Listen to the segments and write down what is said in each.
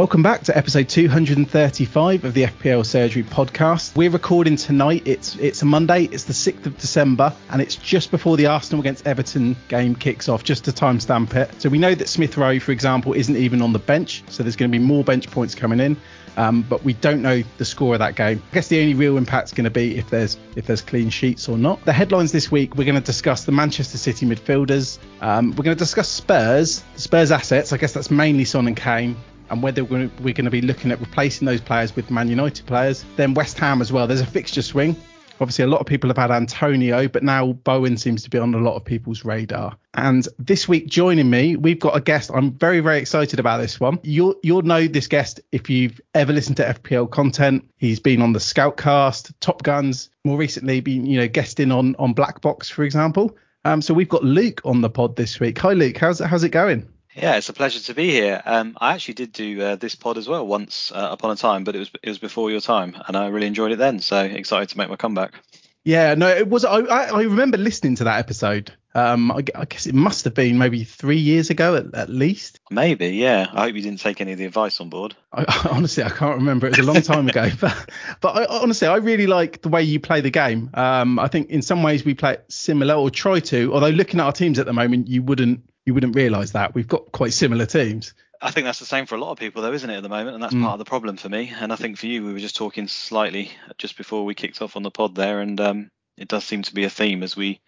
Welcome back to episode 235 of the FPL Surgery podcast. We're recording tonight. It's it's a Monday. It's the 6th of December, and it's just before the Arsenal against Everton game kicks off. Just to timestamp it. So we know that Smith Rowe, for example, isn't even on the bench. So there's going to be more bench points coming in. Um, but we don't know the score of that game. I guess the only real impact's going to be if there's if there's clean sheets or not. The headlines this week we're going to discuss the Manchester City midfielders. Um, we're going to discuss Spurs, Spurs assets. I guess that's mainly Son and Kane and whether we're going to be looking at replacing those players with Man United players. Then West Ham as well. There's a fixture swing. Obviously, a lot of people have had Antonio, but now Bowen seems to be on a lot of people's radar. And this week, joining me, we've got a guest. I'm very, very excited about this one. You'll you'll know this guest if you've ever listened to FPL content. He's been on the Scoutcast, Top Guns, more recently been you know guesting on on Black Box, for example. Um, so we've got Luke on the pod this week. Hi, Luke. How's how's it going? Yeah, it's a pleasure to be here. Um, I actually did do uh, this pod as well once uh, upon a time, but it was it was before your time, and I really enjoyed it then. So excited to make my comeback. Yeah, no, it was. I I remember listening to that episode. Um, I, I guess it must have been maybe three years ago at, at, least. Maybe, yeah. I hope you didn't take any of the advice on board. I, honestly, I can't remember. It was a long time ago, but but I, honestly, I really like the way you play the game. Um, I think in some ways we play it similar or try to. Although looking at our teams at the moment, you wouldn't you wouldn't realise that we've got quite similar teams. I think that's the same for a lot of people, though, isn't it, at the moment? And that's mm. part of the problem for me. And I think for you, we were just talking slightly just before we kicked off on the pod there, and um, it does seem to be a theme as we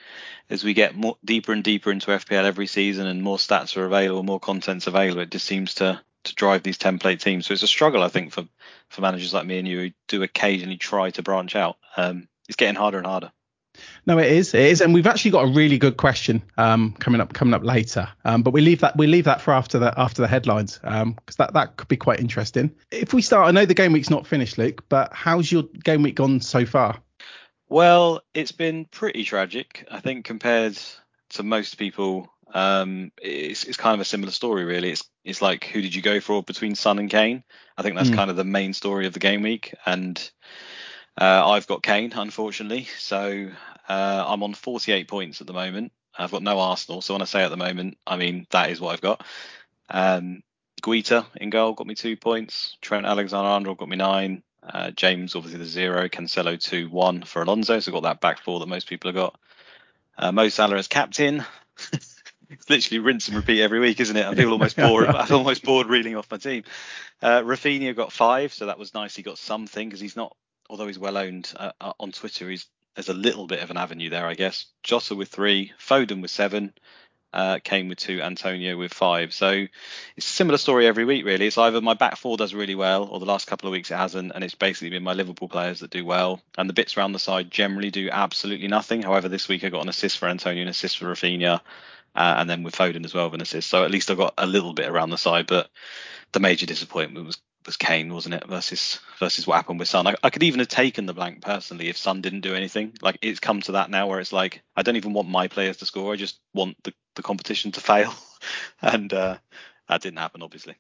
as we get more deeper and deeper into FPL every season, and more stats are available, more content's available. It just seems to to drive these template teams. So it's a struggle, I think, for for managers like me and you who do occasionally try to branch out. Um, it's getting harder and harder. No, it is. It is, and we've actually got a really good question um, coming up coming up later. Um, but we leave that we leave that for after the after the headlines because um, that that could be quite interesting. If we start, I know the game week's not finished, Luke, but how's your game week gone so far? Well, it's been pretty tragic. I think compared to most people, um, it's, it's kind of a similar story, really. It's it's like who did you go for between Son and Kane? I think that's mm. kind of the main story of the game week, and uh, I've got Kane, unfortunately. So uh, I'm on 48 points at the moment. I've got no Arsenal. So when I say at the moment, I mean that is what I've got. Um, Guaita in goal got me two points. Trent Alexander-Arnold got me nine. Uh, James obviously the zero. Cancelo two one for Alonso. So I've got that back four that most people have got. Uh, Mo Salah as captain. it's literally rinse and repeat every week, isn't it? I feel almost bored. I'm almost bored reading off my team. Uh, Raphinha got five, so that was nice. He got something because he's not although he's well owned uh, uh, on Twitter, he's there's a little bit of an avenue there, I guess. Jota with three, Foden with seven, uh, Kane with two, Antonio with five. So it's a similar story every week, really. It's either my back four does really well, or the last couple of weeks it hasn't, and it's basically been my Liverpool players that do well, and the bits around the side generally do absolutely nothing. However, this week I got an assist for Antonio, an assist for Raphinha, uh, and then with Foden as well with an assist. So at least I got a little bit around the side, but the major disappointment was was Kane, wasn't it? Versus versus what happened with Son. I, I, could even have taken the blank personally if Son didn't do anything. Like it's come to that now where it's like I don't even want my players to score. I just want the, the competition to fail, and uh, that didn't happen, obviously.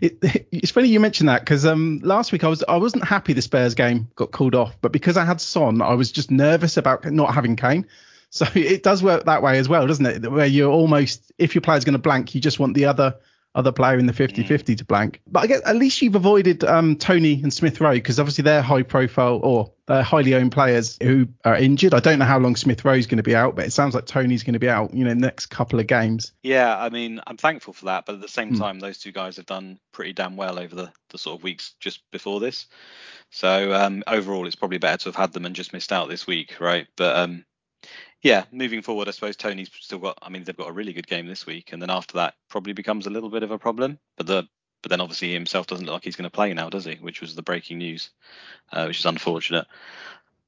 It, it's funny you mentioned that because um, last week I was I wasn't happy the Spurs game got called off, but because I had Son, I was just nervous about not having Kane. So it does work that way as well, doesn't it? Where you're almost if your player's going to blank, you just want the other other player in the 50-50 mm. to blank. But I guess at least you've avoided um, Toney and Smith Rowe because obviously they're high profile or they're highly owned players who are injured. I don't know how long Smith Rowe is going to be out, but it sounds like Toney's going to be out, you know, next couple of games. Yeah, I mean, I'm thankful for that, but at the same mm. time, those two guys have done pretty damn well over the, the sort of weeks just before this. So um, overall, it's probably better to have had them and just missed out this week, right? But um, yeah, moving forward, I suppose Toney's still got. I mean, they've got a really good game this week, and then after that, probably becomes a little bit of a problem. But the but then obviously he himself doesn't look like he's going to play now, does he? Which was the breaking news, uh, which is unfortunate.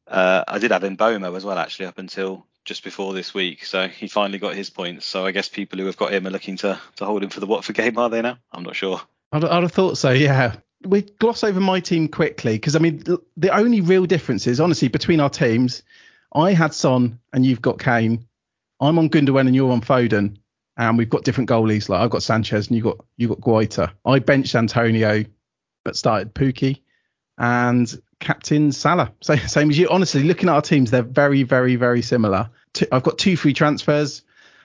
Uh, I did have Mbeumo as well, actually, up until just before this week. So he finally got his points. So I guess people who have got him are looking to to hold him for the Watford game, are they now? I'm not sure. I'd, I'd have thought so. Yeah. We gloss over my team quickly because I mean the only real difference is honestly between our teams I had Son and you've got Kane. I'm on Gundogan and you're on Foden, and we've got different goalies. Like I've got Sanchez and you got you got Guaita. I benched Antonio, but started Pukki and captain Salah. So same as you. Honestly, looking at our teams, they're very, very, very similar. I've got two free transfers.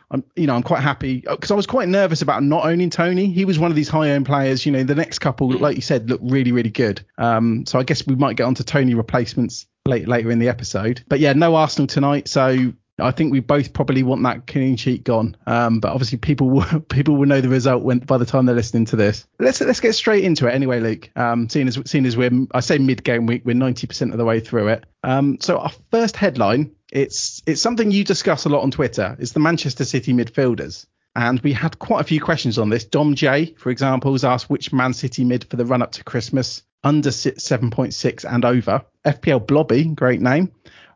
I'm, you know, I'm quite happy because I was quite nervous about not owning Toney. He was one of these high owned players. You know, the next couple, like you said, look really, really good. Um, so I guess we might get onto Toney replacements late, later in the episode. But yeah, no Arsenal tonight. So I think we both probably want that clean sheet gone. Um, but obviously people will people will know the result when by the time they're listening to this. Let's let's get straight into it anyway, Luke. Um, seeing as seeing as we're I say mid game week, we're 90% of the way through it. Um, so our first headline, it's it's something you discuss a lot on Twitter. It's the Manchester City midfielders. And we had quite a few questions on this. Dom J, for example, has asked which Man City mid for the run up to Christmas, under 7.6 and over. FPL Blobby, great name,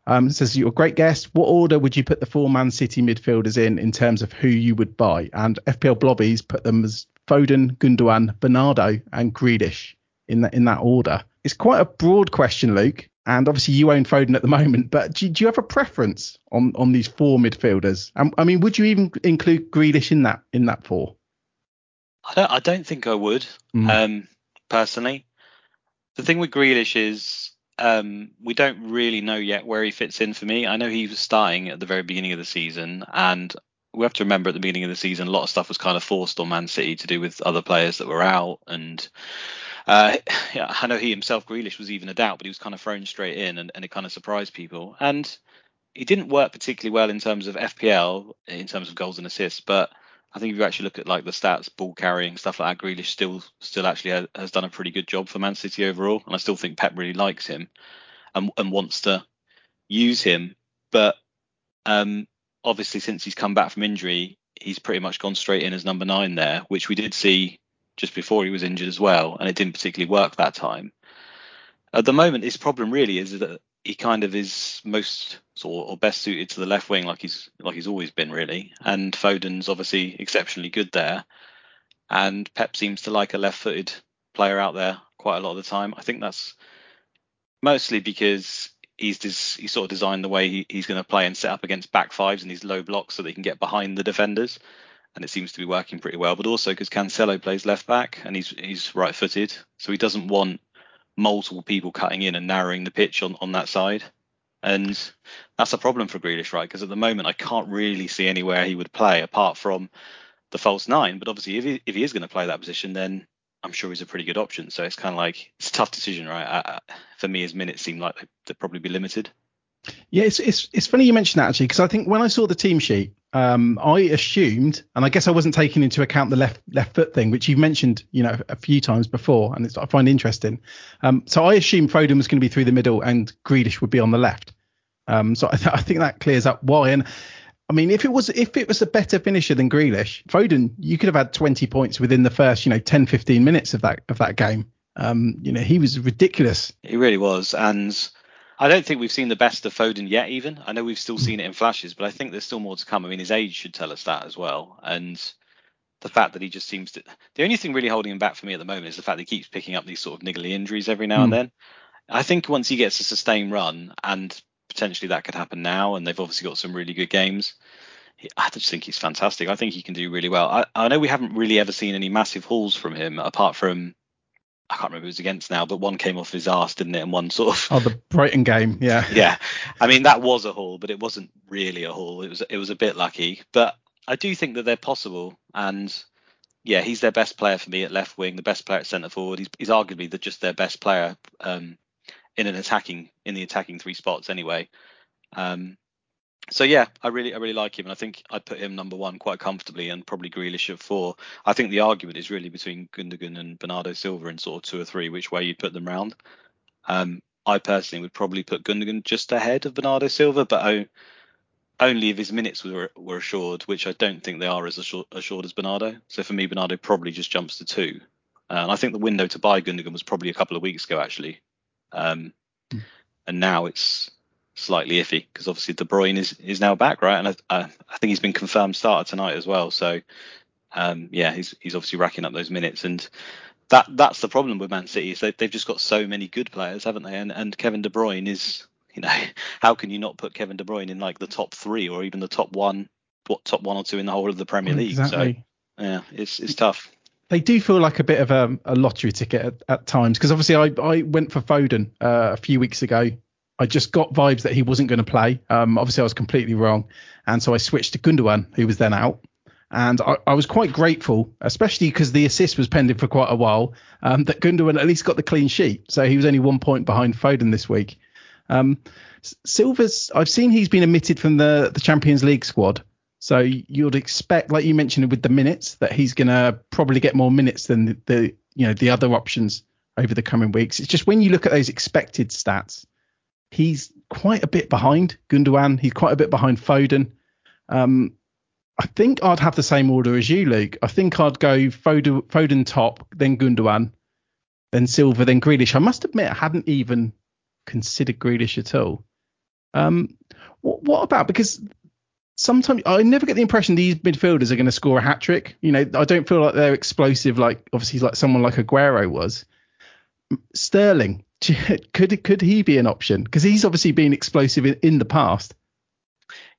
um, says you're a great guest. What order would you put the four Man City midfielders in in terms of who you would buy? And FPL Blobbies put them as Foden, Gundogan, Bernardo, and Grealish in that in that order. It's quite a broad question, Luke. And obviously you own Foden at the moment, but do, do you have a preference on on these four midfielders? Um, I mean, would you even include Grealish in that in that four? I don't. I don't think I would. Mm. Um, personally, the thing with Grealish is um, we don't really know yet where he fits in for me. I know he was starting at the very beginning of the season, and we have to remember at the beginning of the season, a lot of stuff was kind of forced on Man City to do with other players that were out. And uh, yeah, I know he himself, Grealish, was even a doubt, but he was kind of thrown straight in, and, and it kind of surprised people. And he didn't work particularly well in terms of FPL, in terms of goals and assists, but I think if you actually look at like the stats, ball carrying stuff like that, Grealish still still actually has, has, done a pretty good job for Man City overall, and I still think Pep really likes him and, and wants to use him. But um, obviously, since he's come back from injury, he's pretty much gone straight in as number nine there, which we did see just before he was injured as well, and it didn't particularly work that time. At the moment, his problem really is that he kind of is most sort or best suited to the left wing, like he's like he's always been really. And Foden's obviously exceptionally good there. And Pep seems to like a left-footed player out there quite a lot of the time. I think that's mostly because he's des- he's sort of designed the way he, he's going to play and set up against back fives and these low blocks so they can get behind the defenders. And it seems to be working pretty well. But also because Cancelo plays left back and he's he's right-footed, so he doesn't want multiple people cutting in and narrowing the pitch on, on that side. And that's a problem for Grealish, right? Because at the moment, I can't really see anywhere he would play apart from the false nine. But obviously, if he, if he is going to play that position, then I'm sure he's a pretty good option. So it's kind of like it's a tough decision, right? I, I, for me, his minutes seem like they'd probably be limited. Yeah, it's it's it's funny you mention that actually because I think when I saw the team sheet, um, I assumed, and I guess I wasn't taking into account the left left foot thing, which you've mentioned, you know, a few times before, and it's I find interesting. Um, so I assumed Foden was going to be through the middle and Grealish would be on the left. Um, so I, th- I think that clears up why. And I mean, if it was if it was a better finisher than Grealish, Foden, you could have had 20 points within the first, you know, 10 15 minutes of that of that game. Um, you know, he was ridiculous. He really was, and I don't think we've seen the best of Foden yet. Even I know we've still seen it in flashes, but I think there's still more to come. I mean, his age should tell us that as well, and the fact that he just seems to. The only thing really holding him back for me at the moment is the fact that he keeps picking up these sort of niggly injuries every now mm. and hmm. then. I think once he gets a sustained run, and potentially that could happen now, and they've obviously got some really good games. I just think he's fantastic. I think he can do really well. I, I know we haven't really ever seen any massive hauls from him apart from I can't remember who was against now, but one came off his arse, didn't it? And one sort of oh the Brighton game, yeah, yeah. I mean that was a haul, but it wasn't really a haul. It was it was a bit lucky, but I do think that they're possible. And yeah, he's their best player for me at left wing, the best player at centre forward. He's, he's arguably the, just their best player um, in an attacking in the attacking three spots anyway. Um, so yeah, I really I really like him, and I think I'd put him number one quite comfortably, and probably Grealish at four. I think the argument is really between Gundogan and Bernardo Silva in sort of two or three, which way you'd put them round. Um, I personally would probably put Gundogan just ahead of Bernardo Silva, but I, only if his minutes were were assured, which I don't think they are as assured, assured as Bernardo. So for me, Bernardo probably just jumps to two. Uh, and I think the window to buy Gundogan was probably a couple of weeks ago actually, um, mm. and now it's slightly iffy because obviously De Bruyne is is now back, right? And I, I, I think he's been confirmed starter tonight as well. So um, yeah, he's he's obviously racking up those minutes, and that that's the problem with Man City. So they've just got so many good players, haven't they? And and Kevin De Bruyne is, you know, how can you not put Kevin De Bruyne in like the top three or even the top one, what top one or two in the whole of the Premier League? Exactly. So yeah, it's it's tough they do feel like a bit of a, a lottery ticket at, at times because obviously I, I went for Foden uh, a few weeks ago I just got vibes that he wasn't going to play. Um, obviously, I was completely wrong, and so I switched to Gundogan, who was then out. And I, I was quite grateful, especially because the assist was pending for quite a while, um, that Gundogan at least got the clean sheet. So he was only one point behind Foden this week. Um, Silva's, I've seen he's been omitted from the, the Champions League squad. So you'd expect, like you mentioned with the minutes, that he's going to probably get more minutes than the, the, you know the other options over the coming weeks. It's just when you look at those expected stats, he's quite a bit behind Gundogan. He's quite a bit behind Foden. Um, I think I'd have the same order as you, Luke. I think I'd go Foden, Foden top, then Gundogan, then Silva, then Grealish. I must admit I hadn't even considered Grealish at all. Um, what, what about because sometimes I never get the impression these midfielders are going to score a hat trick. You know, I don't feel like they're explosive like obviously like someone like Aguero was. Sterling, could could he be an option? Because he's obviously been explosive in, in the past.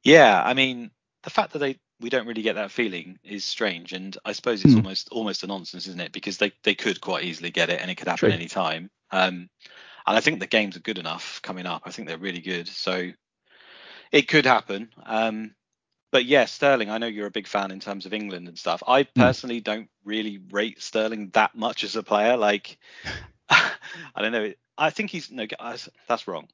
Yeah, I mean the fact that they we don't really get that feeling is strange, and I suppose it's mm. almost almost a nonsense, isn't it? Because they they could quite easily get it, and it could happen any time. Um, and I think the games are good enough coming up. I think they're really good, so it could happen. Um, but yeah, Sterling, I know you're a big fan in terms of England and stuff. I hmm. personally mm. don't really rate Sterling that much as a player. Like, I don't know. I think he's no. That's wrong.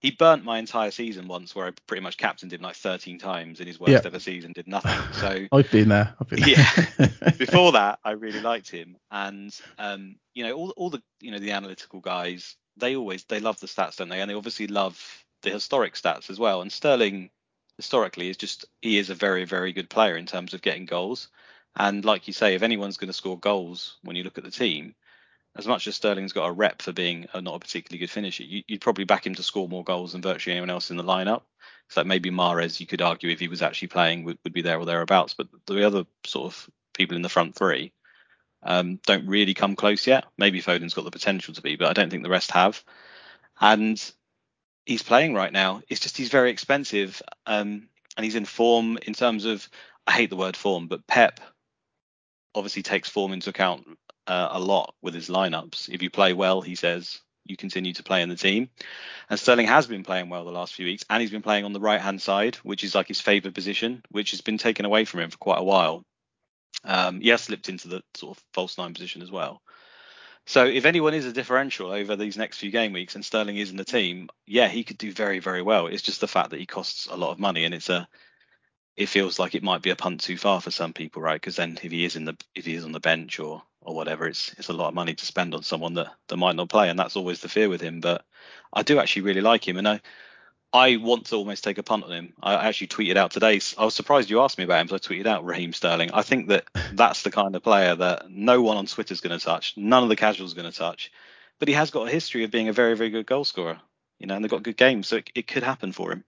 He burnt my entire season once, where I pretty much captained him like 13 times in his worst yep. ever season, did nothing. So I've been there. I've been there. yeah. Before that, I really liked him, and um, you know, all all the you know the analytical guys, they always they love the stats, don't they? And they obviously love the historic stats as well. And Sterling historically is just he is a very very good player in terms of getting goals. And like you say, if anyone's going to score goals when you look at the team, as much as Sterling's got a rep for being a, not a particularly good finisher, you, would probably back him to score more goals than virtually anyone else in the lineup. So maybe Mahrez, you could argue if he was actually playing, would, would be there or thereabouts. But the other sort of people in the front three um, don't really come close yet. Maybe Foden's got the potential to be, but I don't think the rest have. And he's playing right now. It's just he's very expensive, um, and he's in form in terms of I hate the word form, but Pep obviously takes form into account uh, a lot with his lineups. If you play well, he says you continue to play in the team. And Sterling has been playing well the last few weeks, and he's been playing on the right hand side, which is like his favoured position, which has been taken away from him for quite a while. Um, he has slipped into the sort of false nine position as well. So if anyone is a differential over these next few game weeks and Sterling is in the team, yeah, he could do very, very well. It's just the fact that he costs a lot of money and it's a it feels like it might be a punt too far for some people, right? Because then if he is in the if he is on the bench or or whatever, it's it's a lot of money to spend on someone that, that might not play, and that's always the fear with him. But I do actually really like him, and I I want to almost take a punt on him. I actually tweeted out today. I was surprised you asked me about him, so I tweeted out Raheem Sterling. I think that that's the kind of player that no one on Twitter is going to touch. None of the casuals are going to touch. But he has got a history of being a very, very good goal scorer. You know, and they've got good games, so it, it could happen for him.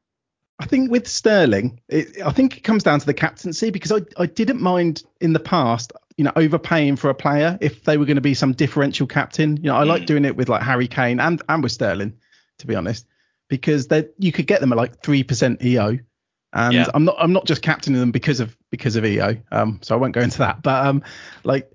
I think with Sterling, it, I think it comes down to the captaincy because I, I didn't mind in the past, you know, overpaying for a player if they were going to be some differential captain. You know, I mm. like doing it with like Harry Kane and and with Sterling, to be honest because they you could get them at like three percent EO. And yeah. I'm not I'm not just captaining them because of because of EO. Um, so I won't go into that. But um, like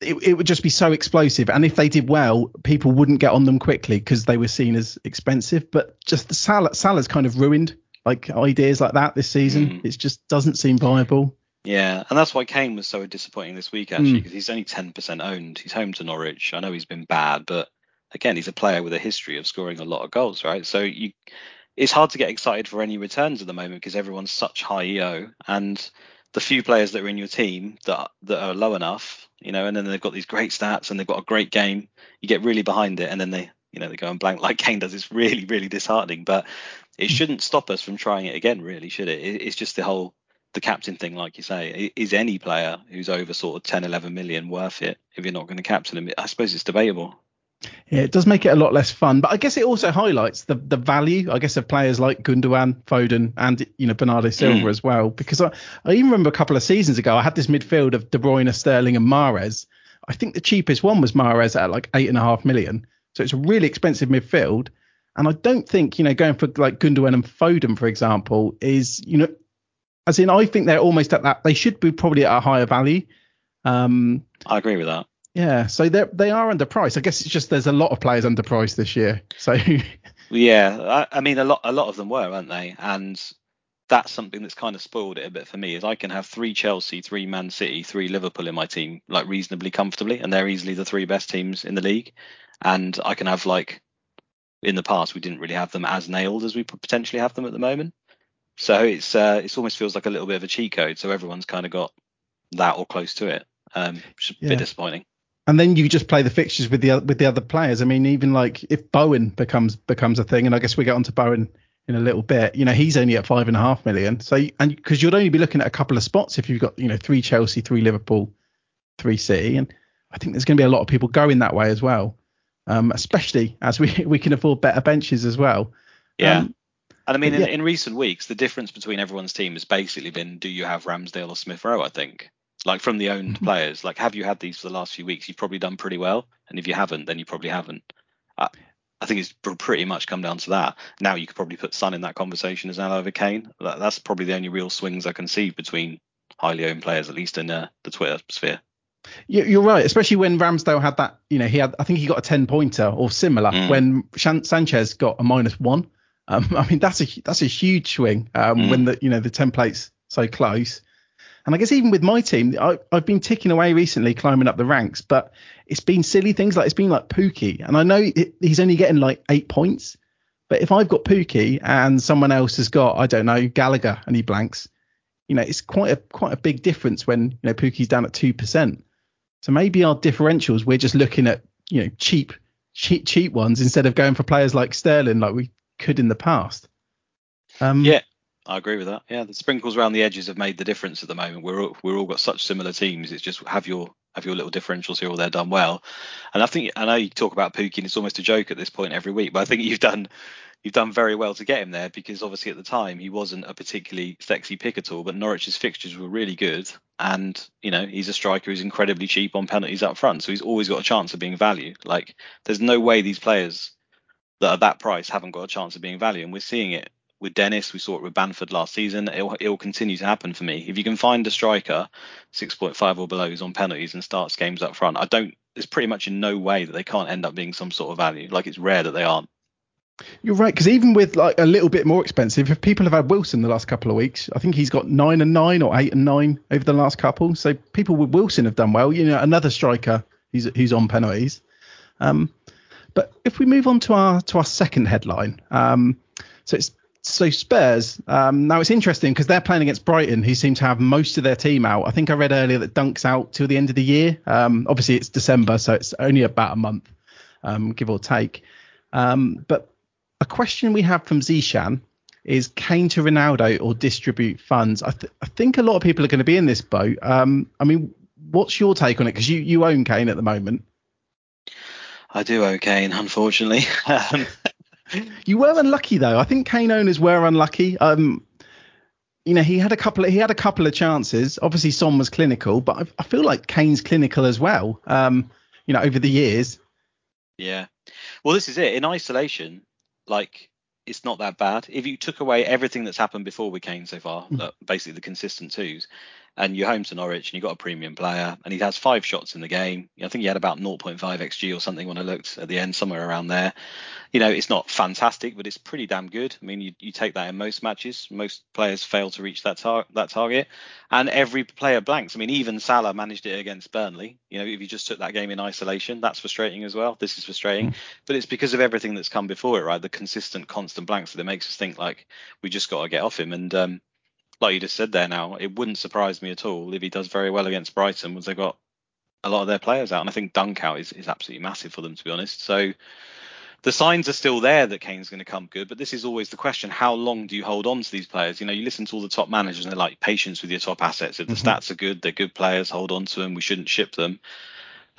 it, it would just be so explosive. And if they did well, people wouldn't get on them quickly because they were seen as expensive. But just the Salah Salah's kind of ruined like ideas like that this season. Mm. It just doesn't seem viable. Yeah, and that's why Kane was so disappointing this week actually, because mm. he's only 10% owned. He's home to Norwich. I know he's been bad, but again, he's a player with a history of scoring a lot of goals, right? So you, it's hard to get excited for any returns at the moment because everyone's such high EO, and the few players that are in your team that that are low enough, you know, and then they've got these great stats and they've got a great game, you get really behind it, and then they, you know, they go and blank like Kane does. It's really, really disheartening, but it hmm. shouldn't stop us from trying it again, really, should it? It's just the whole the captain thing, like you say, is any player who's over sort of 10, 11 million worth it if you're not going to captain him? I suppose it's debatable. Yeah, it does make it a lot less fun, but I guess it also highlights the the value, I guess, of players like Gundogan, Foden, and you know Bernardo Silva mm. as well. Because I, I even remember a couple of seasons ago, I had this midfield of De Bruyne, Sterling, and Mahrez. I think the cheapest one was Mahrez at like eight and a half million, so it's a really expensive midfield. And I don't think you know going for like Gundogan and Foden, for example, is you know, as in I think they're almost at that. They should be probably at a higher value. Um, I agree with that. Yeah, so they they are underpriced. I guess it's just there's a lot of players underpriced this year. So Yeah, I, I mean a lot a lot of them were, weren't they? And that's something that's kind of spoiled it a bit for me. Is I can have three Chelsea, three Man City, three Liverpool in my team like reasonably comfortably, and they're easily the three best teams in the league. And I can have like in the past we didn't really have them as nailed as we potentially have them at the moment. So it's uh, it's almost feels like a little bit of a cheat code. So everyone's kind of got that or close to it, um, which is a yeah. bit disappointing. And then you just play the fixtures with the with the other players. I mean, even like if Bowen becomes becomes a thing, and I guess we get onto Bowen in a little bit. You know, he's only at five and a half million. So and because you'd only be looking at a couple of spots if you've got you know three Chelsea, three Liverpool, three City, and I think there's going to be a lot of people going that way as well. Um, especially as we we can afford better benches as well. Yeah. Um, and I mean, in, yeah. in recent weeks, the difference between everyone's team has basically been: do you have Ramsdale or Smith Rowe? I think, like from the owned mm-hmm. players, like have you had these for the last few weeks? You've probably done pretty well, and if you haven't, then you probably haven't. I, I think it's pretty much come down to that. Now you could probably put Son in that conversation as well over Kane. That, that's probably the only real swings I can see between highly owned players, at least in uh, the Twitter sphere. You're right, especially when Ramsdale had that. You know, he had. I think he got a ten pointer or similar mm. when Sanchez got a minus one. Um, I mean, that's a that's a huge swing um, mm. when the you know the template's so close. And I guess even with my team, I, have been ticking away recently, climbing up the ranks, but it's been silly things like it's been like Pukki, and I know it, he's only getting like eight points, but if I've got Pukki and someone else has got I don't know Gallagher and he blanks, you know, it's quite a quite a big difference when you know Pukki's down at two percent. So maybe our differentials we're just looking at you know cheap cheap cheap ones instead of going for players like Sterling like we could in the past. Um, yeah, I agree with that. Yeah, the sprinkles around the edges have made the difference at the moment. We're all, we're all got such similar teams. It's just have your have your little differentials here or there done well. And I think I know you talk about Pukki and it's almost a joke at this point every week, but I think you've done you've done very well to get him there because obviously at the time he wasn't a particularly sexy pick at all, but Norwich's fixtures were really good. And, you know, he's a striker who's incredibly cheap on penalties up front. So he's always got a chance of being value. Like there's no way these players that at that price haven't got a chance of being value. And we're seeing it with Dennis. We saw it with Bamford last season. It'll, continue to happen for me. If you can find a striker 6.5 or below who's on penalties and starts games up front, I don't. There's pretty much in no way that they can't end up being some sort of value. Like it's rare that they aren't. You're right, because even with like a little bit more expensive, if people have had Wilson the last couple of weeks, I think he's got nine and nine or eight and nine over the last couple. So people with Wilson have done well. You know, another striker who's who's on penalties. Um, but if we move on to our to our second headline, um, so it's so Spurs. Um, now it's interesting because they're playing against Brighton, who seem to have most of their team out. I think I read earlier that Dunk's out till the end of the year. Um, obviously it's December, so it's only about a month, um, give or take. Um, but a question we have from Zishan is Kane to Ronaldo or distribute funds. I, th- I think a lot of people are going to be in this boat. Um, I mean, what's your take on it? Because you you own Kane at the moment. I do own Kane, unfortunately. Um, you were unlucky though. I think Kane owners were unlucky. Um, you know, he had a couple. Of, he had a couple of chances. Obviously, Son was clinical, but I, I feel like Kane's clinical as well. Um, you know, over the years. Yeah. Well, this is it. In isolation, like it's not that bad. If you took away everything that's happened before with Kane so far, mm. basically the consistent twos, and you're home to Norwich and you've got a premium player and he has five shots in the game. I think he had about 0.5 xg or something when I looked at the end, somewhere around there. You know, it's not fantastic, but it's pretty damn good. I mean, you, you take that in most matches. Most players fail to reach that tar- that target, and every player blanks. I mean, even Salah managed it against Burnley. You know, if you just took that game in isolation, that's frustrating as well. This is frustrating, mm. but it's because of everything that's come before it, right? The consistent, constant blanks that it makes us think like we just got to get off him. And um, like you just said there now, it wouldn't surprise me at all if he does very well against Brighton once they've got a lot of their players out. And I think Dunk out is, is absolutely massive for them, to be honest. So the signs are still there that Kane's going to come good, but this is always the question: How long do you hold on to these players? You know, you listen to all the top managers and they're like, patience with your top assets. If the mm-hmm. stats are good, they're good players. Hold on to them. We shouldn't ship them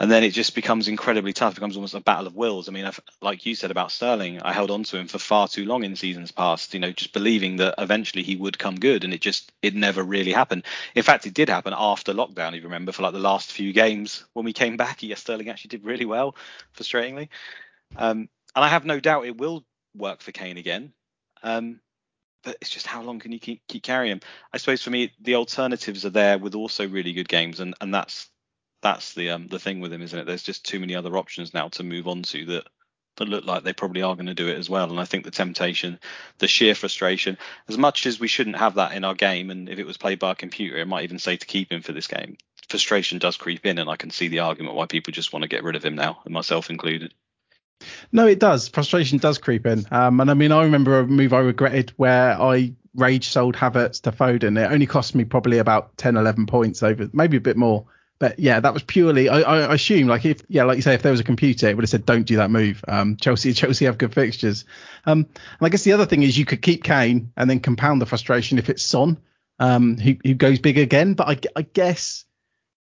and then it just becomes incredibly tough. It becomes almost a battle of wills. I mean, I've, like you said about Sterling, I held on to him for far too long in seasons past. You know, just believing that eventually he would come good, and it just it never really happened. In fact, it did happen after lockdown. If you remember, for like the last few games when we came back, yes, Sterling actually did really well, frustratingly. Um, and I have no doubt it will work for Kane again. Um, but it's just how long can you keep keep carrying him? I suppose for me, the alternatives are there with also really good games, and and that's that's the um the thing with him, isn't it? There's just too many other options now to move on to that that look like they probably are going to do it as well. And I think the temptation, the sheer frustration, as much as we shouldn't have that in our game, and if it was played by a computer, it might even say to keep him for this game. Frustration does creep in, and I can see the argument why people just want to get rid of him now, and myself included. No, it does. Frustration does creep in. Um, and I mean, I remember a move I regretted where I rage sold Havertz to Foden. It only cost me probably about 10, 11 points over, maybe a bit more. But yeah, that was purely. I, I assume, like if yeah, like you say, if there was a computer, it would have said, "Don't do that move." Um, Chelsea, Chelsea have good fixtures. Um, and I guess the other thing is you could keep Kane and then compound the frustration if it's Son, um, who who goes big again. But I, I guess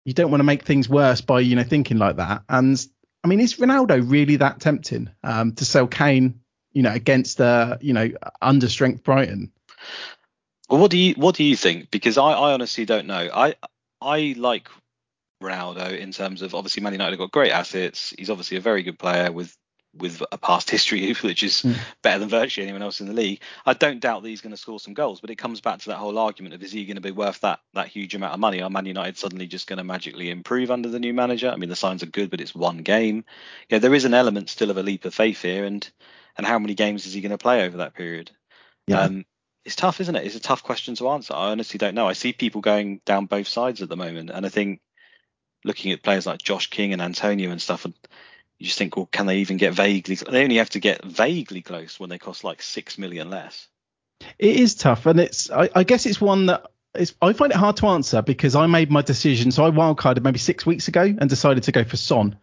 you don't want to make things worse by you know thinking like that. And I mean, is Ronaldo really that tempting um, to sell Kane, you know, against uh, you know under strength Brighton? Well, what do you what do you think? Because I, I honestly don't know. I I like Ronaldo in terms of obviously Man United have got great assets. He's obviously a very good player with with a past history which is mm. better than virtually anyone else in the league. I don't doubt that he's going to score some goals, but it comes back to that whole argument of is he going to be worth that that huge amount of money? Are Man United suddenly just going to magically improve under the new manager? I mean, the signs are good, but it's one game. Yeah, there is an element still of a leap of faith here, and and how many games is he going to play over that period? Yeah. Um, it's tough, isn't it? It's a tough question to answer. I honestly don't know. I see people going down both sides at the moment, and I think looking at players like Josh King and Antonio and stuff, and you just think, well, can they even get vaguely? They only have to get vaguely close when they cost like six million less. It is tough, and it's I, I guess it's one that it's, I find it hard to answer because I made my decision. So I wildcarded maybe six weeks ago and decided to go for Son.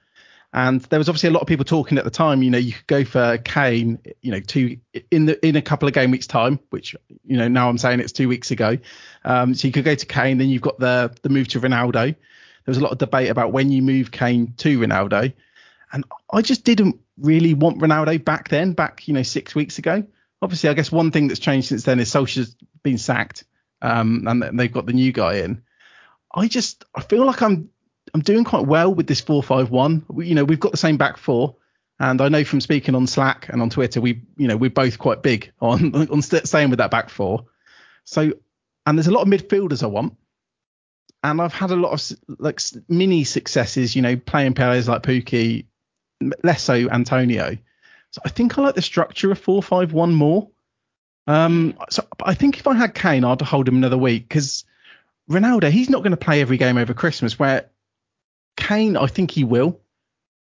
And there was obviously a lot of people talking at the time. You know, you could go for Kane. You know, two in the in a couple of game weeks time, which you know now I'm saying it's two weeks ago. Um, so you could go to Kane. Then you've got the the move to Ronaldo there was a lot of debate about when you move Kane to Ronaldo, and I just didn't really want Ronaldo back then, back you know six weeks ago. Obviously, I guess one thing that's changed since then is Solskjaer's been sacked, um, and they've got the new guy in. I just I feel like I'm I'm doing quite well with this four five one. You know, we've got the same back four. And I know from speaking on Slack and on Twitter, we, you know, we're both quite big on on staying with that back four. So, and there's a lot of midfielders I want and I've had a lot of like mini successes, you know, playing players like Pukki, less so Antonio. So I think I like the structure of four five one more. Um, so I think if I had Kane, I'd hold him another week because Ronaldo, he's not going to play every game over Christmas. Where Kane, I think he will.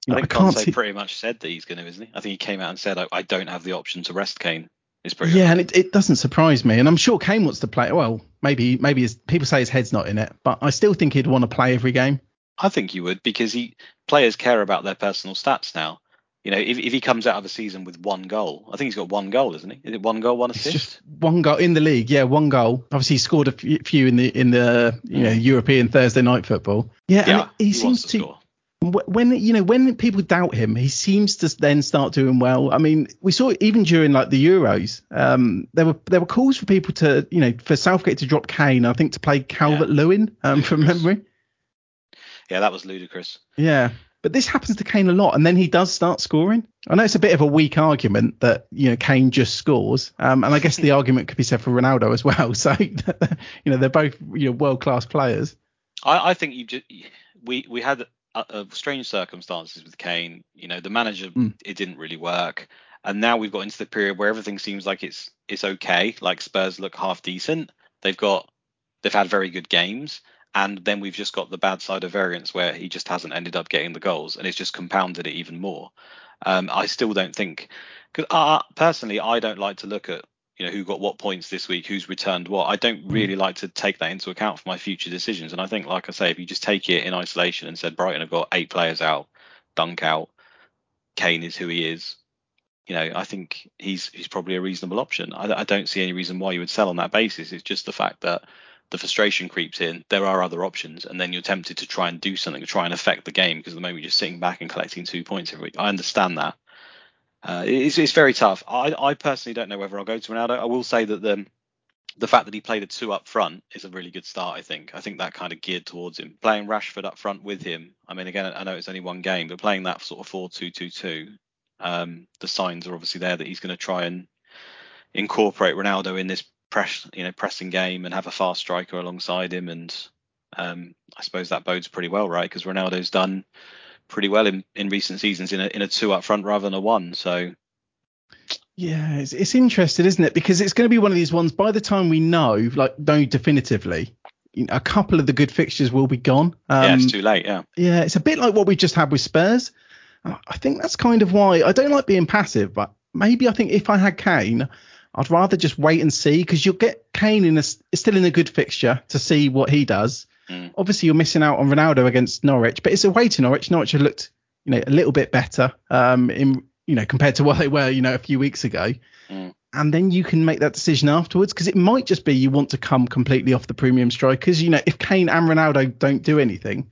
You know, I think I Conte see... pretty much said that he's going to, isn't he? I think he came out and said, I, I don't have the option to rest Kane. It's pretty. Yeah, and it, it doesn't surprise me. And I'm sure Kane wants to play. Well, maybe maybe his, people say his head's not in it, but I still think he'd want to play every game. I think he would because he players care about their personal stats now. You know, if, if he comes out of a season with one goal, I think he's got one goal, isn't he? Is it one goal, one assist? It's just one goal in the league. Yeah, one goal. Obviously, he scored a few in the in the you know mm. European Thursday night football. Yeah, yeah and he, he seems to. to when you know when people doubt him, he seems to then start doing well. I mean, we saw even during like the Euros. Um, there were there were calls for people to you know for Southgate to drop Kane. I think to play Calvert Lewin um, from memory. Yeah, that was ludicrous. Yeah, but this happens to Kane a lot, and then he does start scoring. I know it's a bit of a weak argument that you know Kane just scores, um, and I guess the argument could be said for Ronaldo as well. So you know they're both you know world class players. I, I think you just we we had of strange circumstances with Kane. You know, the manager mm. it didn't really work, and now we've got into the period where everything seems like it's it's okay. Like Spurs look half decent. They've got they've had very good games, and then we've just got the bad side of variance where he just hasn't ended up getting the goals, and it's just compounded it even more. Um, I still don't think because uh, personally I don't like to look at you know who got what points this week, who's returned what. I don't hmm. really like to take that into account for my future decisions. And I think, like I say, if you just take it in isolation and said Brighton have got eight players out, Dunk out, Kane is who he is, you know, I think he's he's probably a reasonable option. I, I don't see any reason why you would sell on that basis. It's just the fact that the frustration creeps in. There are other options, and then you're tempted to try and do something to try and affect the game because at the moment you're just sitting back and collecting two points every week. I understand that, uh, it's, it's very tough. I, I personally don't know whether I'll go to Ronaldo. I will say that the the fact that he played a two up front is a really good start. I think. I think that kind of geared towards him. Playing Rashford up front with him. I mean, again, I know it's only one game, but playing that sort of four-two-two-two, um, the signs are obviously there that he's going to try and incorporate Ronaldo in this press, you know, pressing game and have a fast striker alongside him. And um, I suppose that bodes pretty well, right? Because Ronaldo's done pretty well in, in recent seasons in a in a two up front rather than a one. So yeah, it's, it's interesting, isn't it? Because it's going to be one of these ones. By the time we know, like, know definitively, a couple of the good fixtures will be gone. Um, yeah, it's too late. Yeah. Yeah, it's a bit like what we just had with Spurs. I think that's kind of why I don't like being passive, but maybe I think if I had Kane, I'd rather just wait and see because you'll get Kane in a still in a good fixture to see what he does. Mm. Obviously, you're missing out on Ronaldo against Norwich, but it's away to Norwich. Norwich have looked, you know, a little bit better um, in you know compared to what they were, you know, a few weeks ago. Mm. And then you can make that decision afterwards because it might just be you want to come completely off the premium strikers. You know, if Kane and Ronaldo don't do anything,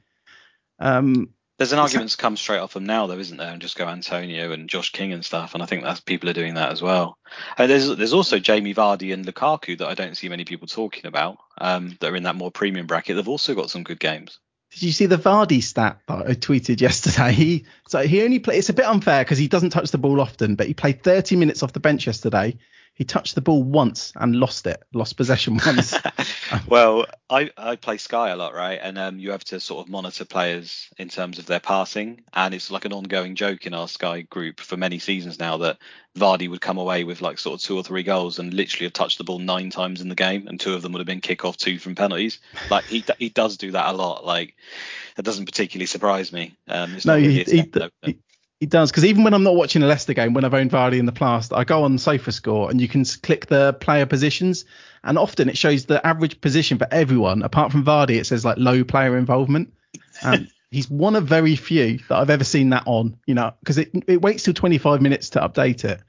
um, there's an argument to come straight off them now, though, isn't there? And just go Antonio and Josh King and stuff. And I think that people are doing that as well. And there's there's also Jamie Vardy and Lukaku that I don't see many people talking about um, that are in that more premium bracket. They've also got some good games. Did you see the Vardy stat that I tweeted yesterday? He so he only played. It's a bit unfair because he doesn't touch the ball often, but he played 30 minutes off the bench yesterday he touched the ball once and lost it, lost possession once. well, I, I play Sky a lot, right? And um, you have to sort of monitor players in terms of their passing. And it's like an ongoing joke in our Sky group for many seasons now that Vardy would come away with like sort of two or three goals and literally have touched the ball nine times in the game. And two of them would have been kick off, two from penalties. Like he, he does do that a lot. Like that doesn't particularly surprise me. Um, no, he, he, he, he does because even when I'm not watching a Leicester game, when I've owned Vardy in the past, I go on SofaScore and you can click the player positions, and often it shows the average position for everyone. Apart from Vardy, it says like low player involvement. And he's one of very few that I've ever seen that on. You know, because it it waits till 25 minutes to update it.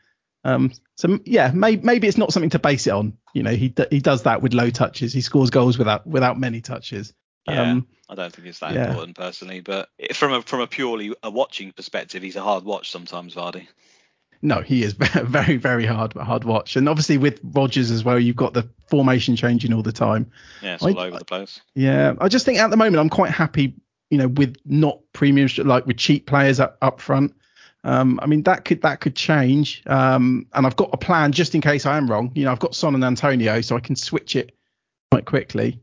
Um, so yeah, maybe maybe it's not something to base it on. You know, he he does that with low touches. He scores goals without without many touches. Yeah, um, I don't think it's that yeah. important personally, but from a from a purely a watching perspective, he's a hard watch sometimes, Vardy. No, he is very very hard hard watch, and obviously with Rodgers as well, you've got the formation changing all the time. Yeah, it's all I, over the place. Yeah, I just think at the moment I'm quite happy, you know, with not premium like with cheap players up up front. Um, I mean that could that could change, um, and I've got a plan just in case I am wrong. You know, I've got Son and Antonio, so I can switch it quite quickly.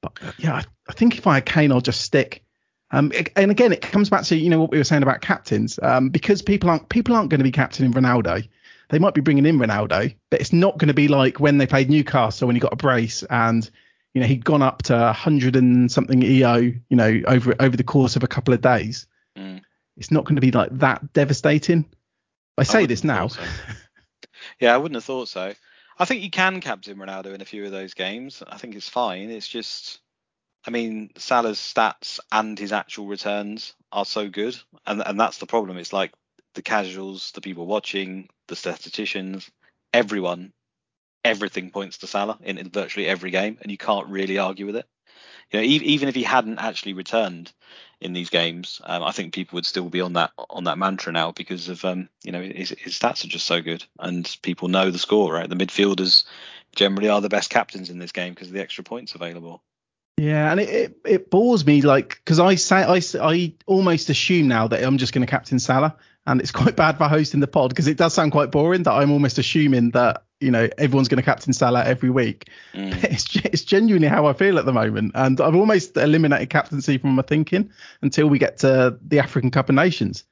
But yeah, I, I think if I had Kane, I'll just stick. Um, and again, it comes back to you know what we were saying about captains, um, because people aren't people aren't going to be captaining Ronaldo. They might be bringing in Ronaldo, but it's not going to be like when they played Newcastle when he got a brace and you know he'd gone up to 100 and something EO, you know, over over the course of a couple of days. Mm. It's not going to be like that devastating. I say I this now. So. yeah, I wouldn't have thought so. I think you can captain Ronaldo in a few of those games. I think it's fine. It's just, I mean, Salah's stats and his actual returns are so good, and and that's the problem. It's like the casuals, the people watching, the statisticians, everyone, everything points to Salah in, in virtually every game, and you can't really argue with it. You know, even if he hadn't actually returned, in these games. Um, I think people would still be on that on that mantra now because of um, you know his, his stats are just so good and people know the score. Right, the midfielders generally are the best captains in this game because of the extra points available. Yeah, and it, it, it bores me like because I say I, I almost assume now that I'm just going to captain Salah, and it's quite bad for hosting the pod because it does sound quite boring that I'm almost assuming that you know everyone's going to captain Salah every week. Mm. It's it's genuinely how I feel at the moment, and I've almost eliminated captaincy from my thinking until we get to the African Cup of Nations.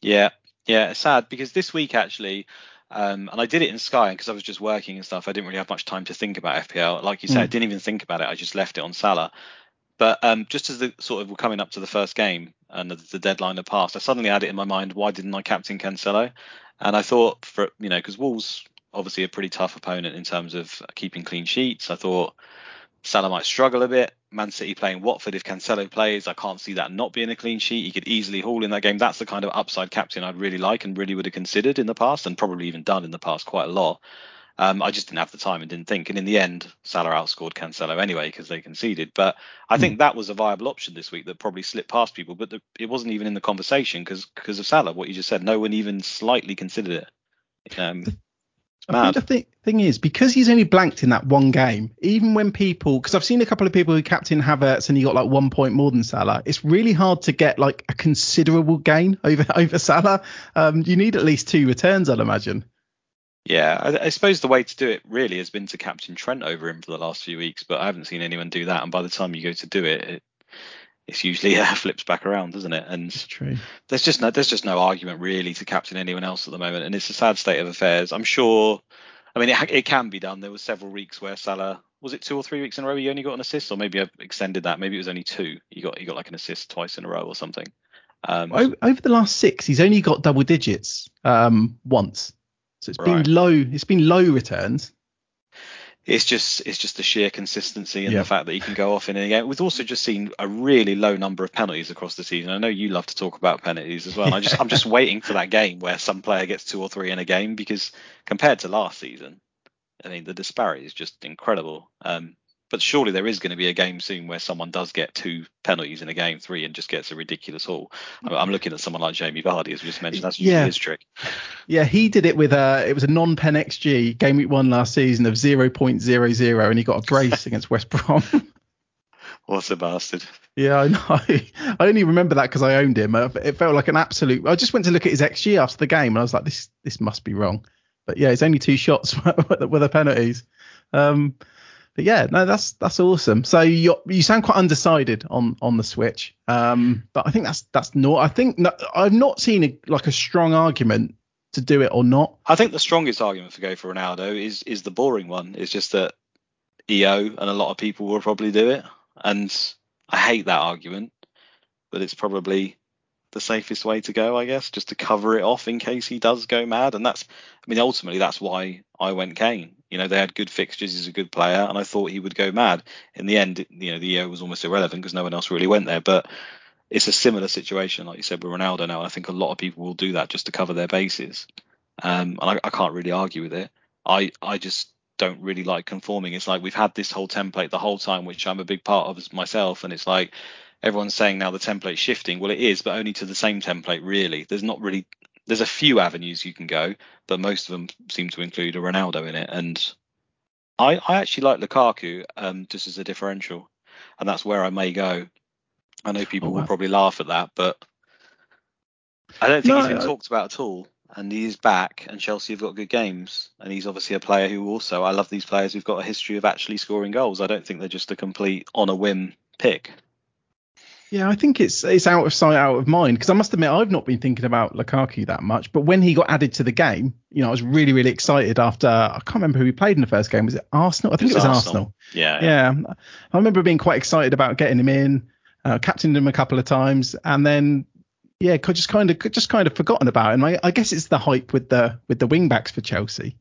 Yeah, yeah, it's sad because this week actually. Um, and I did it in Sky because I was just working and stuff. I didn't really have much time to think about FPL. Like you said, mm. I didn't even think about it. I just left it on Salah. But um, just as the sort of we're coming up to the first game and the, the, deadline had passed, I suddenly had it in my mind, why didn't I captain Cancelo? And I thought for you know because Wolves obviously a pretty tough opponent in terms of keeping clean sheets. I thought Salah might struggle a bit. Man City playing Watford, if Cancelo plays, I can't see that not being a clean sheet. He could easily haul in that game. That's the kind of upside captain I'd really like and really would have considered in the past and probably even done in the past quite a lot. Um, I just didn't have the time and didn't think. And in the end, Salah outscored Cancelo anyway because they conceded. But I think that was a viable option this week that probably slipped past people. But the, it wasn't even in the conversation because because of Salah. What you just said, no one even slightly considered it. Um, I think the thing, thing is because he's only blanked in that one game. Even when people, because I've seen a couple of people who captain Havertz and he got like one point more than Salah. It's really hard to get like a considerable gain over over Salah. Um, you need at least two returns, I'd imagine. Yeah, I, I, suppose the way to do it really has been to captain Trent over him for the last few weeks, but I haven't seen anyone do that. And by the time you go to do it, it it's usually uh, flips back around, doesn't it? And it's true. There's just no there's just no argument really to captain anyone else at the moment, and it's a sad state of affairs. I'm sure. I mean, it, it can be done. There was several weeks where Salah was it two or three weeks in a row he only got an assist, or maybe I've extended that. Maybe it was only two. He got he got like an assist twice in a row or something. Um, over, over, the last six, he's only got double digits um, once. So it's right. been low. It's been low returns it's just it's just the sheer consistency and yeah. the fact that he can go off in any game. We've also just seen a really low number of penalties across the season. I know you love to talk about penalties as well. I just I'm just waiting for that game where some player gets two or three in a game because compared to last season, I mean the disparity is just incredible. Um, but surely there is going to be a game soon where someone does get two penalties in a game, three, and just gets a ridiculous haul. I'm looking at someone like Jamie Vardy, as we just mentioned. That's usually yeah. his trick. Yeah, he did it with a. It was a non-pen XG game week one last season of 0.00, and he got a brace against West Brom. What a bastard. Yeah, I know. I only remember that because I owned him. It felt like an absolute. I just went to look at his XG after the game, and I was like, this this must be wrong. But yeah, it's only two shots with the penalties. Um, but yeah, no, that's that's awesome. So you you sound quite undecided on on the Switch, um, but I think that's that's not. I think no, I've not seen a, like a strong argument to do it or not. I think the strongest argument for go for Ronaldo is is the boring one. It's just that EO and a lot of people will probably do it, and I hate that argument, but it's probably the safest way to go, I guess, just to cover it off in case he does go mad. And that's, I mean, ultimately that's why I went Kane. You know, they had good fixtures. He's a good player, and I thought he would go mad. In the end, you know, the year was almost irrelevant because no one else really went there. But it's a similar situation, like you said, with Ronaldo now. I think a lot of people will do that just to cover their bases. Um, and I, I can't really argue with it. I, I just don't really like conforming. It's like we've had this whole template the whole time, which I'm a big part of myself, and it's like everyone's saying now the template's shifting. Well, it is, but only to the same template, really. There's not really there's a few avenues you can go, but most of them seem to include a Ronaldo in it. And I, I actually like Lukaku um, just as a differential, and that's where I may go. I know people oh, wow. will probably laugh at that, but I don't think no, he's been talked about at all. And he's back, and Chelsea have got good games. And he's obviously a player who also, I love these players who've got a history of actually scoring goals. I don't think they're just a complete on a whim pick. Yeah, I think it's it's out of sight, out of mind. Because I must admit, I've not been thinking about Lukaku that much. But when he got added to the game, you know, I was really, really excited. After I can't remember who he played in the first game. Was it Arsenal? I think it was, it was Arsenal. Arsenal. Yeah, yeah, yeah. I remember being quite excited about getting him in. Uh, captained him a couple of times, and then yeah, just kind of just kind of forgotten about him. I, I guess it's the hype with the with the wing backs for Chelsea.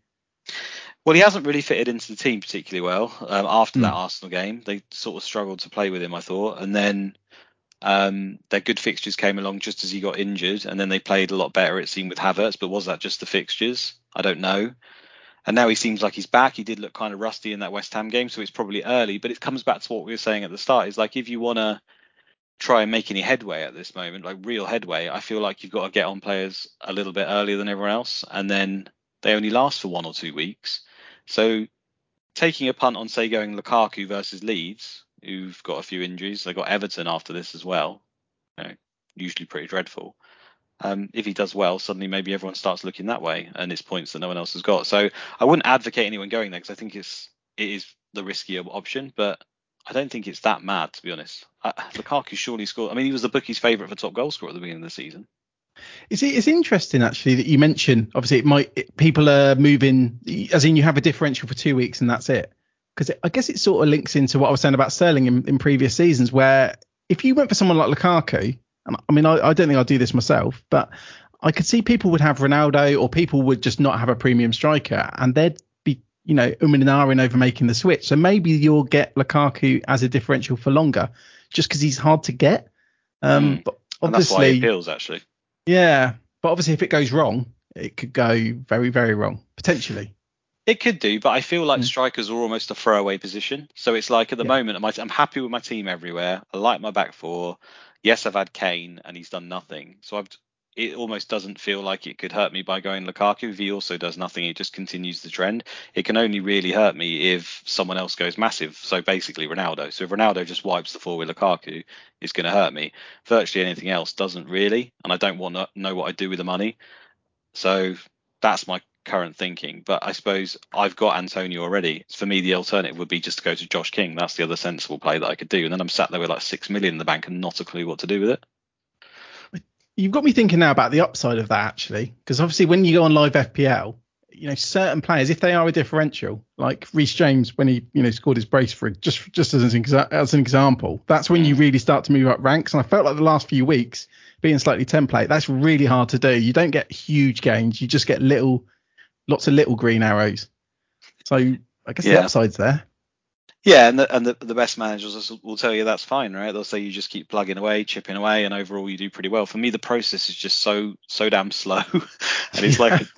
Well, he hasn't really fitted into the team particularly well um, after mm. that Arsenal game. They sort of struggled to play with him, I thought, and then um, their good fixtures came along just as he got injured, and then they played a lot better, it seemed, with Havertz. But was that just the fixtures? I don't know. And now he seems like he's back. He did look kind of rusty in that West Ham game, so it's probably early. But it comes back to what we were saying at the start. Is like if you want to try and make any headway at this moment, like real headway, I feel like you've got to get on players a little bit earlier than everyone else, and then they only last for one or two weeks. So taking a punt on say going Lukaku versus Leeds who've got a few injuries. They've got Everton after this as well. You know, usually pretty dreadful. Um, if he does well, suddenly maybe everyone starts looking that way, and it's points that no one else has got. So I wouldn't advocate anyone going there because I think it's it is the riskier option, but I don't think it's that mad to be honest. Uh, Lukaku surely scored. I mean, he was the bookies' favourite for top goal scorer at the beginning of the season. It's, it's interesting actually that you mention obviously it might it, people are moving as in you have a differential for two weeks and that's it because I guess it sort of links into what I was saying about Sterling in, in previous seasons, where if you went for someone like Lukaku, and I mean, I, I don't think I'd do this myself, but I could see people would have Ronaldo or people would just not have a premium striker and they'd be, you know, umming and ahhing over making the switch. So maybe you'll get Lukaku as a differential for longer just because he's hard to get. Um, mm. But obviously, and that's why he appeals actually. Yeah, but obviously, if it goes wrong, it could go very, very wrong potentially. It could do, but I feel like mm. strikers are almost a throwaway position. So it's like at the yeah. moment, I'm happy with my team everywhere. I like my back four. Yes, I've had Kane and he's done nothing. So I've, it almost doesn't feel like it could hurt me by going Lukaku. If he also does nothing, it just continues the trend. It can only really hurt me if someone else goes massive. So basically Ronaldo. So if Ronaldo just wipes the floor with Lukaku, it's going to hurt me. Virtually anything else doesn't really, and I don't want to know what I do with the money. So that's my current thinking. But I suppose I've got Antonio already. For me, the alternative would be just to go to Josh King. That's the other sensible play that I could do. And then I'm sat there with like six million in the bank and not a clue what to do with it. You've got me thinking now about the upside of that actually, because obviously when you go on live FPL, you know certain players if they are a differential, like Reece James when he you know scored his brace for just just as an, exa- as an example, that's when you really start to move up ranks. And I felt like the last few weeks being slightly template, that's really hard to do. You don't get huge gains, you just get little, lots of little green arrows. So I guess Yeah. the upside's there. Yeah, and the, and the, the best managers will tell you that's fine, right? They'll say you just keep plugging away, chipping away, and overall you do pretty well. For me, the process is just so so damn slow, and it's like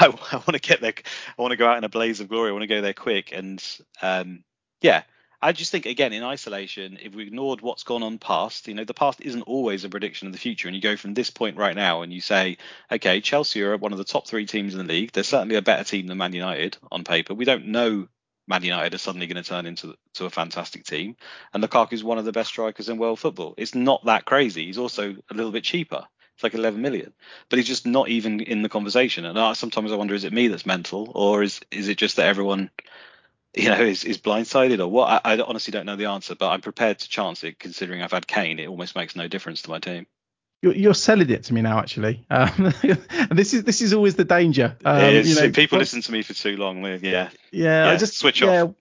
I, I want to get there. I want to go out in a blaze of glory. I want to go there quick, and um, yeah, I just think again in isolation, if we ignored what's gone on past, you know, the past isn't always a prediction of the future, and you go from this point right now and you say, okay, Chelsea are one of the top three teams in the league. They're certainly a better team than Man United on paper. We don't know Man United are suddenly going to turn into to a fantastic team. And Lukaku is one of the best strikers in world football. It's not that crazy. He's also a little bit cheaper. It's like 11 million, but he's just not even in the conversation. And I, sometimes I wonder, is it me that's mental, or is is it just that everyone, you know, is, is blindsided, or what? I, I honestly don't know the answer, but I'm prepared to chance it. Considering I've had Kane, it almost makes no difference to my team. You're, you're selling it to me now, actually. Um, and this is this is always the danger. Um, It is- you know, people listen to me for too long. they- Yeah, Yeah, I Yeah, just switch yeah, off.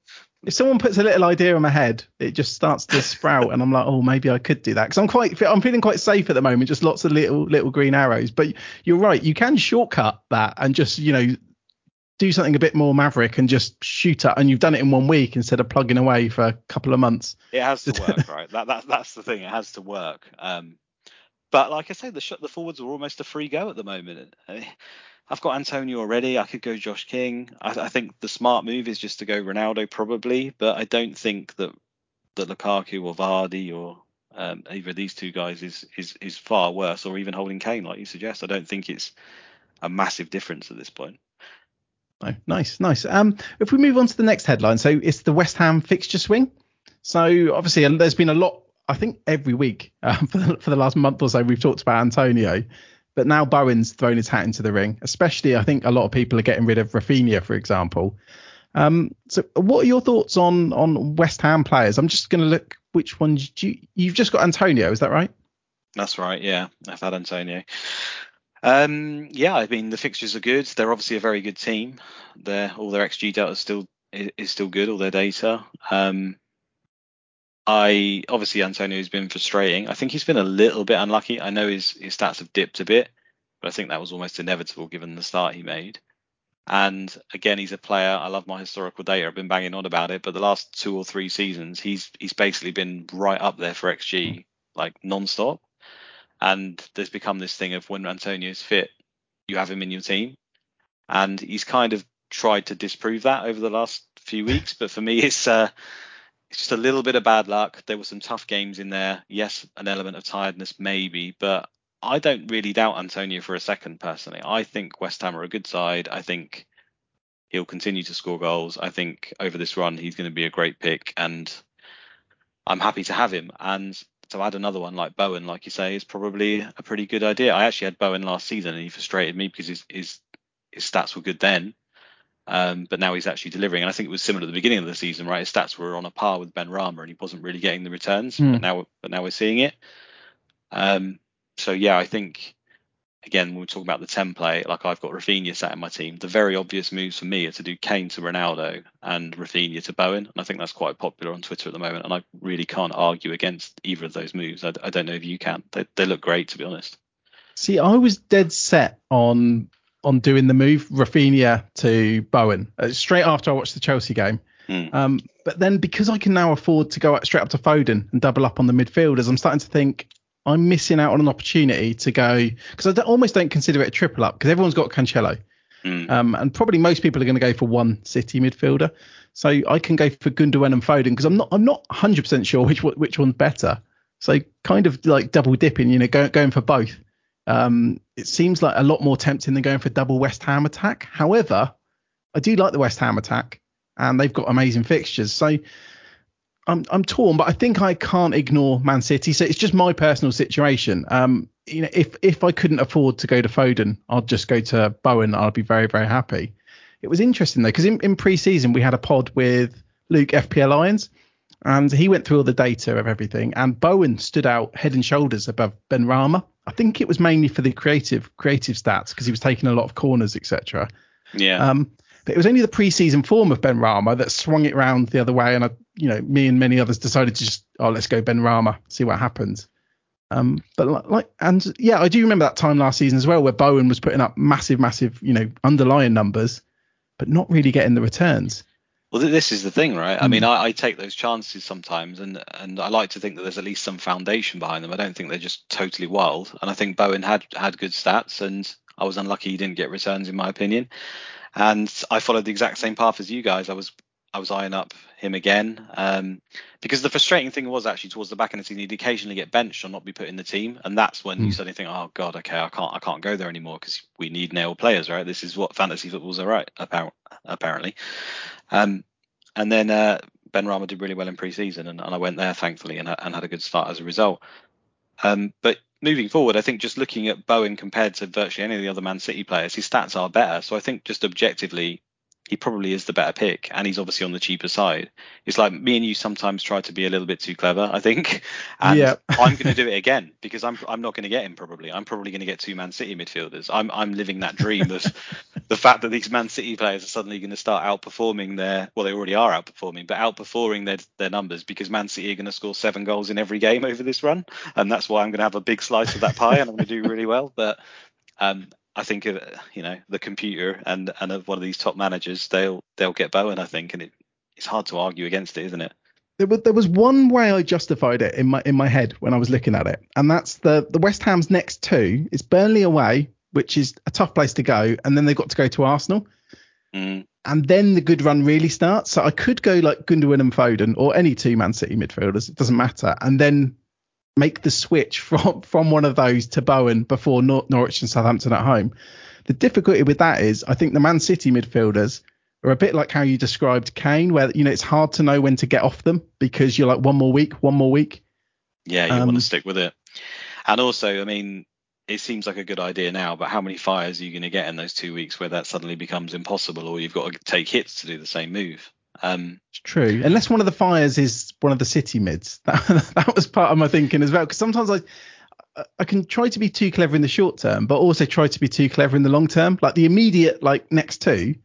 If someone puts a little idea in my head, it just starts to sprout, and I'm like, oh, maybe I could do that because I'm quite, I'm feeling quite safe at the moment. Just lots of little, little green arrows. But you're right, you can shortcut that and just, you know, do something a bit more maverick and just shoot it. And you've done it in one week instead of plugging away for a couple of months. It has to work, right? That, that that's the thing. It has to work. Um, but like I say, the sh- the forwards are almost a free go at the moment. I mean, I've got Antonio already. I could go Josh King. I, I think the smart move is just to go Ronaldo probably, but I don't think that that Lukaku or Vardy or um, either of these two guys is is is far worse, or even holding Kane like you suggest. I don't think it's a massive difference at this point. Oh, nice, nice. Um, if we move on to the next headline, so it's the West Ham fixture swing. So obviously, uh, there's been a lot. I think every week um, for, the, for the last month or so, we've talked about Antonio, but now Bowen's thrown his hat into the ring. Especially, I think a lot of people are getting rid of Raphinha, for example. Um, so what are your thoughts on on West Ham players? I'm just going to look which ones you, you've just got Antonio, is that right? That's right. Yeah, I've had Antonio. Um, yeah, I mean the fixtures are good. They're obviously a very good team. Their all their XG data is still is, still good. All their data. Um, I obviously Antonio's been frustrating. I think he's been a little bit unlucky. I know his his stats have dipped a bit, but I think that was almost inevitable given the start he made. And again, he's a player. I love my historical data. I've been banging on about it, but the last two or three seasons, he's he's basically been right up there for XG, like non-stop. And there's become this thing of when Antonio's fit, you have him in your team, and he's kind of tried to disprove that over the last few weeks. But for me, it's uh, it's just a little bit of bad luck. There were some tough games in there. Yes, an element of tiredness maybe, but I don't really doubt Antonio for a second personally. I think West Ham are a good side. I think he'll continue to score goals. I think over this run he's going to be a great pick, and I'm happy to have him. And to add another one like Bowen, like you say, is probably a pretty good idea. I actually had Bowen last season, and he frustrated me because his his, his stats were good then. Um, but now he's actually delivering, and I think it was similar at the beginning of the season, right? His stats were on a par with Benrahma, and he wasn't really getting the returns. Hmm. But now, but now we're seeing it. Um, so yeah, I think again when we talk about the template, like I've got Raphinha sat in my team. The very obvious moves for me are to do Kane to Ronaldo and Raphinha to Bowen, and I think that's quite popular on Twitter at the moment. And I really can't argue against either of those moves. I, I don't know if you can. They, they look great to be honest. See, I was dead set on on doing the move Raphinha to Bowen uh, straight after I watched the Chelsea game. Hmm. Um, but then because I can now afford to go straight up to Foden and double up on the midfielders, I'm starting to think I'm missing out on an opportunity to go because I don't- almost don't consider it a triple up because everyone's got Cancelo. Mm. Um, and probably most people are going to go for one City midfielder. So I can go for Gundogan and Foden because I'm not I'm not 100% sure which which one's better. So kind of like double dipping, you know, go, going for both. Um, it seems like a lot more tempting than going for double West Ham attack. However, I do like the West Ham attack, and they've got amazing fixtures. So I'm I'm torn, but I think I can't ignore Man City. So it's just my personal situation. Um, you know, if if I couldn't afford to go to Foden, I'd just go to Bowen. I'd be very very happy. It was interesting though because in, in pre-season we had a pod with Luke FPL Lions, and he went through all the data of everything, and Bowen stood out head and shoulders above Benrahma. I think it was mainly for the creative creative stats because he was taking a lot of corners, etc. Yeah. Um, but it was only the pre-season form of Benrahma that swung it round the other way, and I, you know, me and many others decided to just, oh, let's go Benrahma, see what happens. Um, but like, and yeah, I do remember that time last season as well, where Bowen was putting up massive, massive, you know, underlying numbers, but not really getting the returns. Well, this is the thing, right? I mean, Mm. I, I take those chances sometimes, and and I like to think that there's at least some foundation behind them. I don't think they're just totally wild. And I think Bowen had had good stats, and I was unlucky he didn't get returns, in my opinion. And I followed the exact same path as you guys. I was I was eyeing up him again, um, because the frustrating thing was actually towards the back end of the season, he'd occasionally get benched or not be put in the team, and that's when you Mm. suddenly think, oh god, okay, I can't I can't go there anymore because we need nail players, right? This is what fantasy football's all right, appar- apparently. Um, and then uh, Benrahma did really well in pre-season, and, and I went there thankfully and, and had a good start as a result. Um, but moving forward, I think just looking at Bowen compared to virtually any of the other Man City players, his stats are better. So I think just objectively, he probably is the better pick, and he's obviously on the cheaper side. It's like me and you sometimes try to be a little bit too clever, I think, and Yeah. I'm going to do it again because I'm I'm not going to get him probably. I'm probably going to get two Man City midfielders. I'm I'm living that dream of the fact that these Man City players are suddenly going to start outperforming their well, they already are outperforming, but outperforming their their numbers because Man City are going to score seven goals in every game over this run, and that's why I'm going to have a big slice of that pie and I'm going to do really well. But um, I think of you know the computer and and of one of these top managers, they'll they'll get Bowen, I think, and it, it's hard to argue against it, isn't it? There was, there was one way I justified it in my in my head when I was looking at it, and that's the the West Ham's next two. It's Burnley away, which is a tough place to go, and then they've got to go to Arsenal, Mm, and then the good run really starts. So I could go like Gundogan and Foden, or any two Man City midfielders, it doesn't matter, and then make the switch from from one of those to Bowen before Nor- Norwich and Southampton at home. The difficulty with that is I think the Man City midfielders are a bit like how you described Kane, where you know it's hard to know when to get off them because you're like one more week, one more week. yeah, you Um, want to stick with it. And also, I mean, it seems like a good idea now, but how many fires are you going to get in those two weeks where that suddenly becomes impossible, or you've got to take hits to do the same move? Um, It's true, unless one of the fires is one of the City mids. That that was part of my thinking as well. Because sometimes I I can try to be too clever in the short term, but also try to be too clever in the long term. Like the immediate like next two,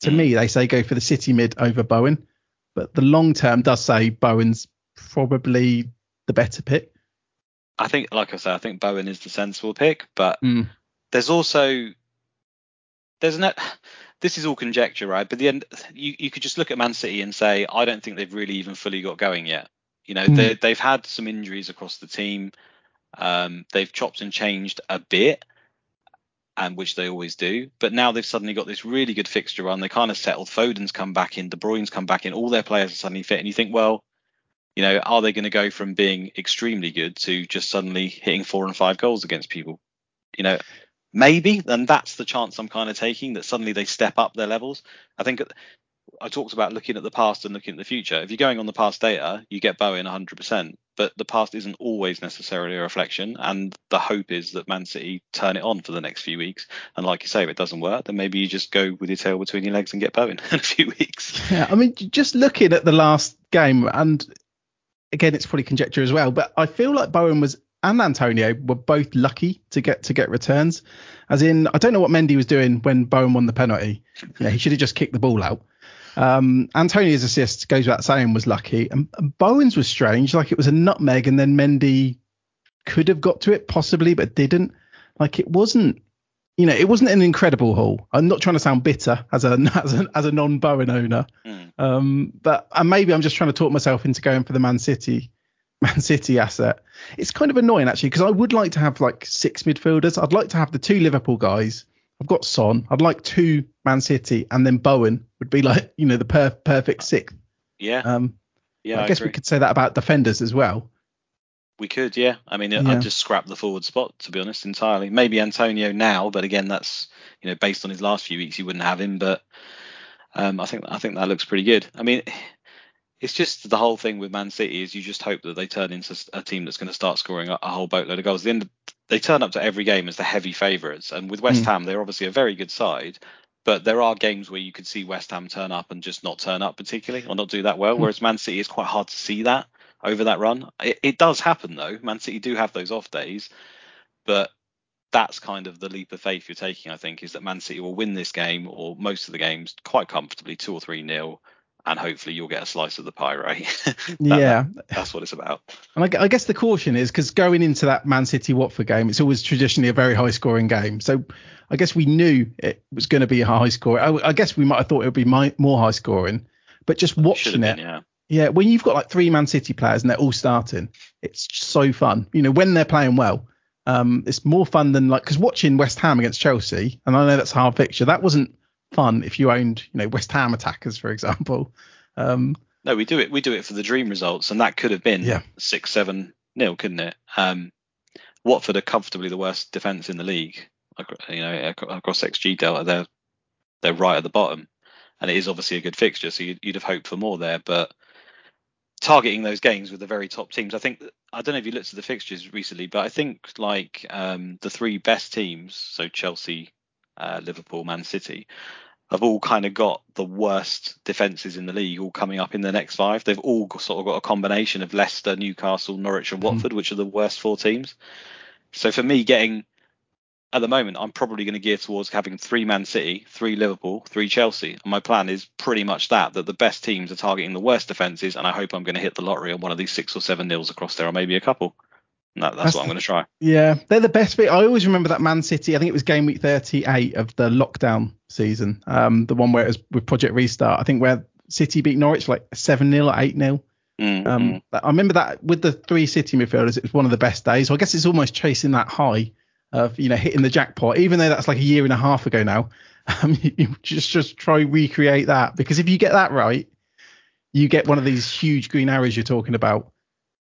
to Mm. me they say go for the City mid over Bowen, but the long term does say Bowen's probably the better pick. I think, like I said, I think Bowen is the sensible pick, but Mm. there's also there's no this is all conjecture right? But the end you, you could just look at man city and say i don't think they've really even fully got going yet. You know Hmm. they, they've had some injuries across the team. Um, they've chopped and changed a bit and which they always do. But now they've suddenly got this really good fixture run. They kind of settled. Foden's come back in. De bruyne's come back in. All their players are suddenly fit and you think well you know are they going to go from being extremely good to just suddenly hitting four and five goals against people? You know maybe then that's the chance i'm kind of taking that suddenly they step up their levels. I think i talked about looking at the past and looking at the future. If you're going on the past data you get bowen 100% but the past isn't always necessarily a reflection and the hope is that man city turn it on for the next few weeks. And like you say if it doesn't work then maybe you just go with your tail between your legs and get bowen in a few weeks. Yeah, I mean, just looking at the last game, and again, it's probably conjecture as well, but I feel like Bowen was and Antonio were both lucky to get to get returns. As in, I don't know what Mendy was doing when Bowen won the penalty. Know, he should have just kicked the ball out. Um, Antonio's assist goes without saying was lucky, and, and Bowen's was strange. Like it was a nutmeg, and then Mendy could have got to it possibly, but didn't. Like it wasn't you know, it wasn't an incredible haul. I'm not trying to sound bitter as a as a, as a non-Bowen owner, Mm. um, but and maybe I'm just trying to talk myself into going for the Man City Man City asset. It's kind of annoying actually because I would like to have like six midfielders. I'd like to have the two Liverpool guys. I've got Son. I'd like two Man City, and then Bowen would be like you know the per- perfect sixth. yeah Um, yeah I guess agree. we could say that about defenders as well. We could, yeah. I mean, Yeah. I'd just scrap the forward spot to be honest entirely. Maybe Antonio now, but again, that's you know based on his last few weeks, you wouldn't have him. But um, I think I think that looks pretty good. I mean, it's just the whole thing with Man City is you just hope that they turn into a team that's going to start scoring a, a whole boatload of goals. At the end of they turn up to every game as the heavy favourites, and with West mm. Ham, they're obviously a very good side. But there are games where you could see West Ham turn up and just not turn up particularly, or not do that well. Mm. Whereas Man City is quite hard to see that over that run. It, it does happen though. Man City do have those off days, but that's kind of the leap of faith you're taking. I think is that Man City will win this game or most of the games quite comfortably, two or three nil and hopefully you'll get a slice of the pie, right? that, yeah, that, that's what it's about. And I, I guess the caution is because going into that Man City Watford game, it's always traditionally a very high scoring game. So I guess we knew it was going to be a high score. I, I, guess we might have thought it would be my, more high scoring, but just watching it, yeah. yeah, when you've got like three Man City players and they're all starting, it's so fun. You know, when they're playing well. Um, it's more fun than like because watching West Ham against Chelsea, and I know that's a hard fixture. That wasn't fun if you owned, you know, West Ham attackers, for example. Um, no, we do it. We do it for the dream results, and that could have been yeah. six, seven nil, couldn't it? Um, Watford are comfortably the worst defence in the league. You know, across XG delta, they're they're right at the bottom, and it is obviously a good fixture, so you'd, you'd have hoped for more there. But targeting those games with the very top teams, I think I don't know if you looked at the fixtures recently, but I think like um, the three best teams, so Chelsea, uh, Liverpool, Man City, have all kind of got the worst defences in the league all coming up in the next five. They've all sort of got a combination of Leicester, Newcastle, Norwich, and mm-hmm. Watford, mm. which are the worst four teams. So for me, getting at the moment, I'm probably going to gear towards having three Man City, three Liverpool, three Chelsea. And my plan is pretty much that, that the best teams are targeting the worst defences. And I hope I'm going to hit the lottery on one of these six or seven nils across there, or maybe a couple. No, that's, that's, what I'm going to try. Yeah, they're the best bit. I always remember that Man City. I think it was game week 38 of the lockdown season, um, the one where it was with Project Restart. I think where City beat Norwich like seven 0 or eight 0 mm-hmm. um, I remember that with the three City midfielders, it was one of the best days. So I guess it's almost chasing that high of you know hitting the jackpot, even though that's like a year and a half ago now. Um, you just just try recreate that because if you get that right, you get one of these huge green arrows you're talking about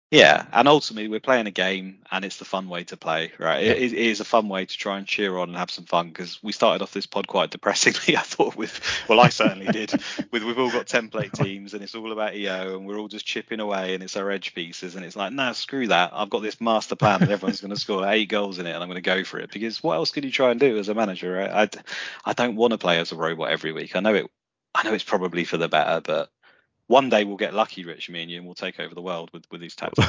yeah, and ultimately we're playing a game, and it's the fun way to play, right? It, it is a fun way to try and cheer on and have some fun because we started off this pod quite depressingly. I thought with, well, I certainly did. With we've all got template teams, and it's all about EO, and we're all just chipping away, and it's our edge pieces, and it's like, no, nah, screw that. I've got this master plan, and everyone's going to score eight goals in it, and I'm going to go for it because what else could you try and do as a manager, right? I, I don't want to play as a robot every week. I know it. I know it's probably for the better, but one day we'll get lucky, Rich, me and you, and we'll take over the world with, with these tactics.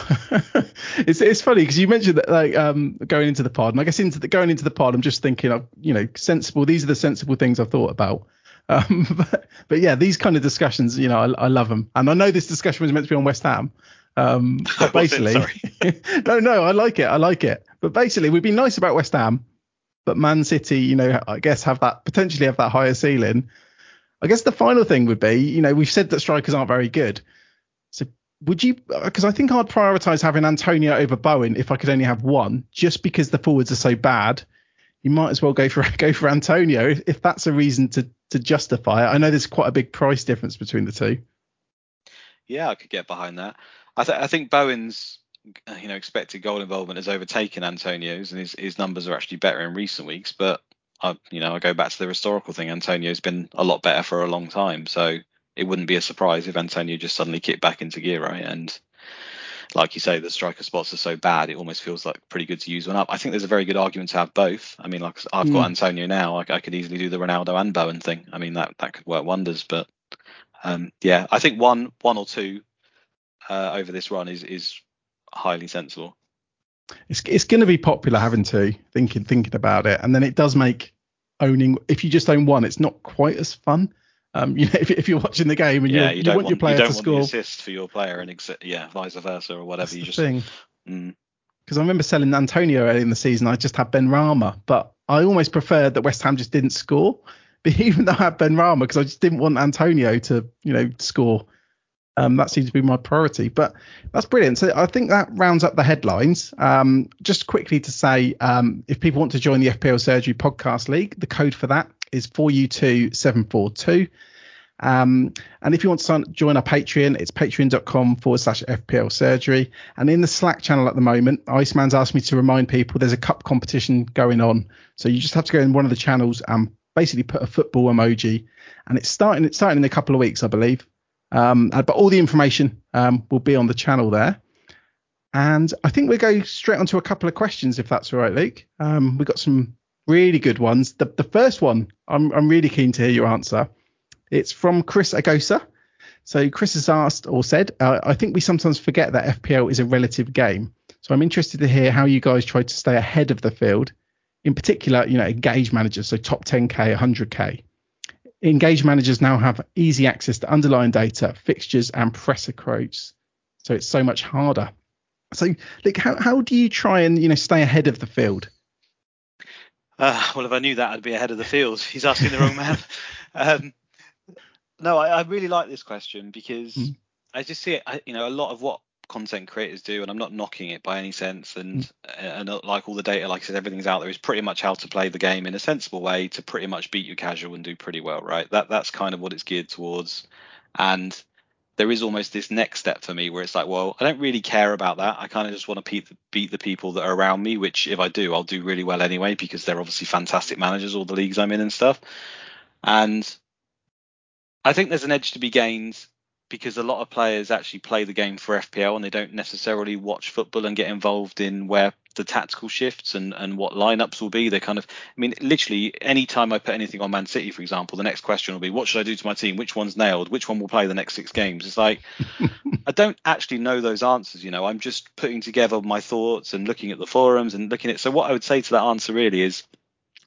it's it's funny because you mentioned that like um going into the pod, and I guess into the going into the pod, I'm just thinking of you know sensible. These are the sensible things I've thought about. Um, but, but yeah, these kind of discussions, you know, I, I love them, and I know this discussion was meant to be on West Ham. Um, but basically, no, no, I like it, I like it. But basically, we've been nice about West Ham, but Man City, you know, I guess have that potentially have that higher ceiling. I guess the final thing would be, you know, we've said that strikers aren't very good. So would you? Because I think I'd prioritise having Antonio over Bowen if I could only have one, just because the forwards are so bad. You might as well go for go for Antonio if, if that's a reason to to justify it. I know there's quite a big price difference between the two. Yeah, I could get behind that. I, th- I think Bowen's you know expected goal involvement has overtaken Antonio's, and his his numbers are actually better in recent weeks. But I, you know, I go back to the historical thing. Antonio's been a lot better for a long time, so it wouldn't be a surprise if Antonio just suddenly kicked back into gear, right? And like you say, the striker spots are so bad, it almost feels like pretty good to use one up. I think there's a very good argument to have both. I mean, like I've mm. got hmm. Antonio now, I, I, could easily do the Ronaldo and Bowen thing. I mean, that that could work wonders. But um, yeah, I think one one or two uh, over this run is is highly sensible it's it's going to be popular having to thinking thinking about it, and then it does make owning. If you just own one, it's not quite as fun. Um, you know, if, if you're watching the game and yeah, you, you, want, want, your player you don't to want score, assist for your player, and ex- yeah, vice versa or whatever. You just thing. Mm. Because. I remember selling Antonio early in the season, I just had Benrahma, but I almost preferred that West Ham just didn't score. But even though I had Benrahma, because I just didn't want Antonio to, you know, score um, that seems to be my priority. But that's brilliant. So I think that rounds up the headlines. Um, just quickly to say, um, if people want to join the FPL Surgery Podcast League, the code for that is 4U2742. Um, and if you want to join our Patreon, it's patreon.com forward slash FPL surgery. And in the Slack channel at the moment, Iceman's asked me to remind people there's a cup competition going on. So you just have to go in one of the channels and basically put a football emoji. And it's starting, it's starting in a couple of weeks, I believe. Um, uh, but all the information um, will be on the channel there. And I think we'll go straight onto a couple of questions if that's all right, Luke. Um, we've got some really good ones. The, the first one, I'm, I'm really keen to hear your answer. It's from Chris Agosa. So Chris has asked or said, uh, I think we sometimes forget that FPL is a relative game. So I'm interested to hear how you guys try to stay ahead of the field. In particular, you know, engage managers, so top 10k, 100k. Engaged managers now have easy access to underlying data, fixtures, and presser quotes. So it's so much harder. So, like, how, how do you try and you know stay ahead of the field? Uh, well, if I knew that, I'd be ahead of the field. He's asking the wrong man. Um, no, I, I, really like this question because mm. I just see it. I, you know, a lot of what content creators do, and I'm not knocking it by any sense. And mm. and uh, like all the data, like I said, everything's out there is pretty much how to play the game in a sensible way to pretty much beat your casual and do pretty well, right? That that's kind of what it's geared towards. And there is almost this next step for me where it's like, well, I don't really care about that. I kind of just want to beat the, beat the people that are around me, which if I do, I'll do really well anyway because they're obviously fantastic managers, all the leagues I'm in and stuff. And I think there's an edge to be gained because a lot of players actually play the game for FPL and they don't necessarily watch football and get involved in where the tactical shifts and, and what lineups will be. They kind of, I mean, literally, any time I put anything on Man City, for example, the next question will be, what should I do to my team? Which one's nailed? Which one will play the next six games? It's like, I don't actually know those answers, you know, I'm just putting together my thoughts and looking at the forums and looking at, so what I would say to that answer really is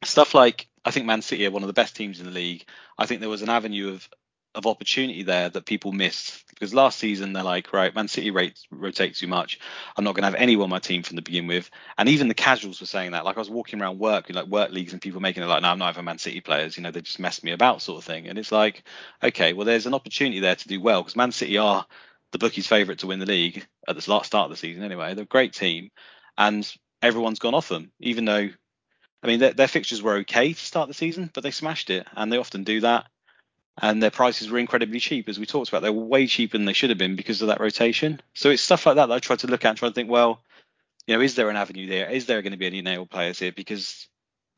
stuff like, I think Man City are one of the best teams in the league. I think there was an avenue of of opportunity there that people missed because last season they're like right man city rates rotate too much. I'm not going to have anyone on my team from the begin with. And even the casuals were saying that. Like i was walking around work like work leagues and people making it like no i'm not even man city players. You know they just messed me about sort of thing. And it's like okay well there's an opportunity there to do well because man city are the bookies favorite to win the league at the last start of the season anyway. They're a great team and everyone's gone off them even though I mean, their, their fixtures were okay to start the season, but they smashed it, and they often do that and their prices were incredibly cheap, as we talked about. They were way cheaper than they should have been because of that rotation. So it's stuff like that that I try to look at and try to think, well, you know, is there an avenue there? Is there going to be any nailed players here? Because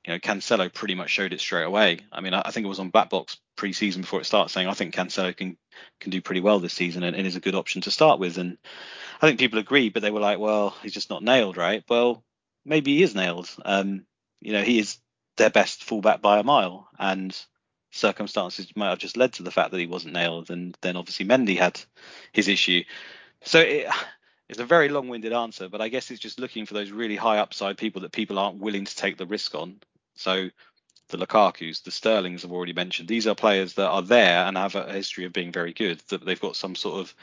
you know, Cancelo pretty much showed it straight away. I mean, I, think it was on Blackbox pre-season before it starts saying I think Cancelo can can do pretty well this season and, and is a good option to start with. And I think people agree, but they were like, well, he's just not nailed, right? Well, maybe he is nailed. Um, you know, he is their best fullback by a mile, and circumstances might have just led to the fact that he wasn't nailed, and then obviously Mendy had his issue. So it, it's a very long-winded answer, but I guess it's just looking for those really high upside people that people aren't willing to take the risk on. So the Lukaku's, the Sterlings I've already mentioned. These are players that are there and have a history of being very good. That they've got some sort of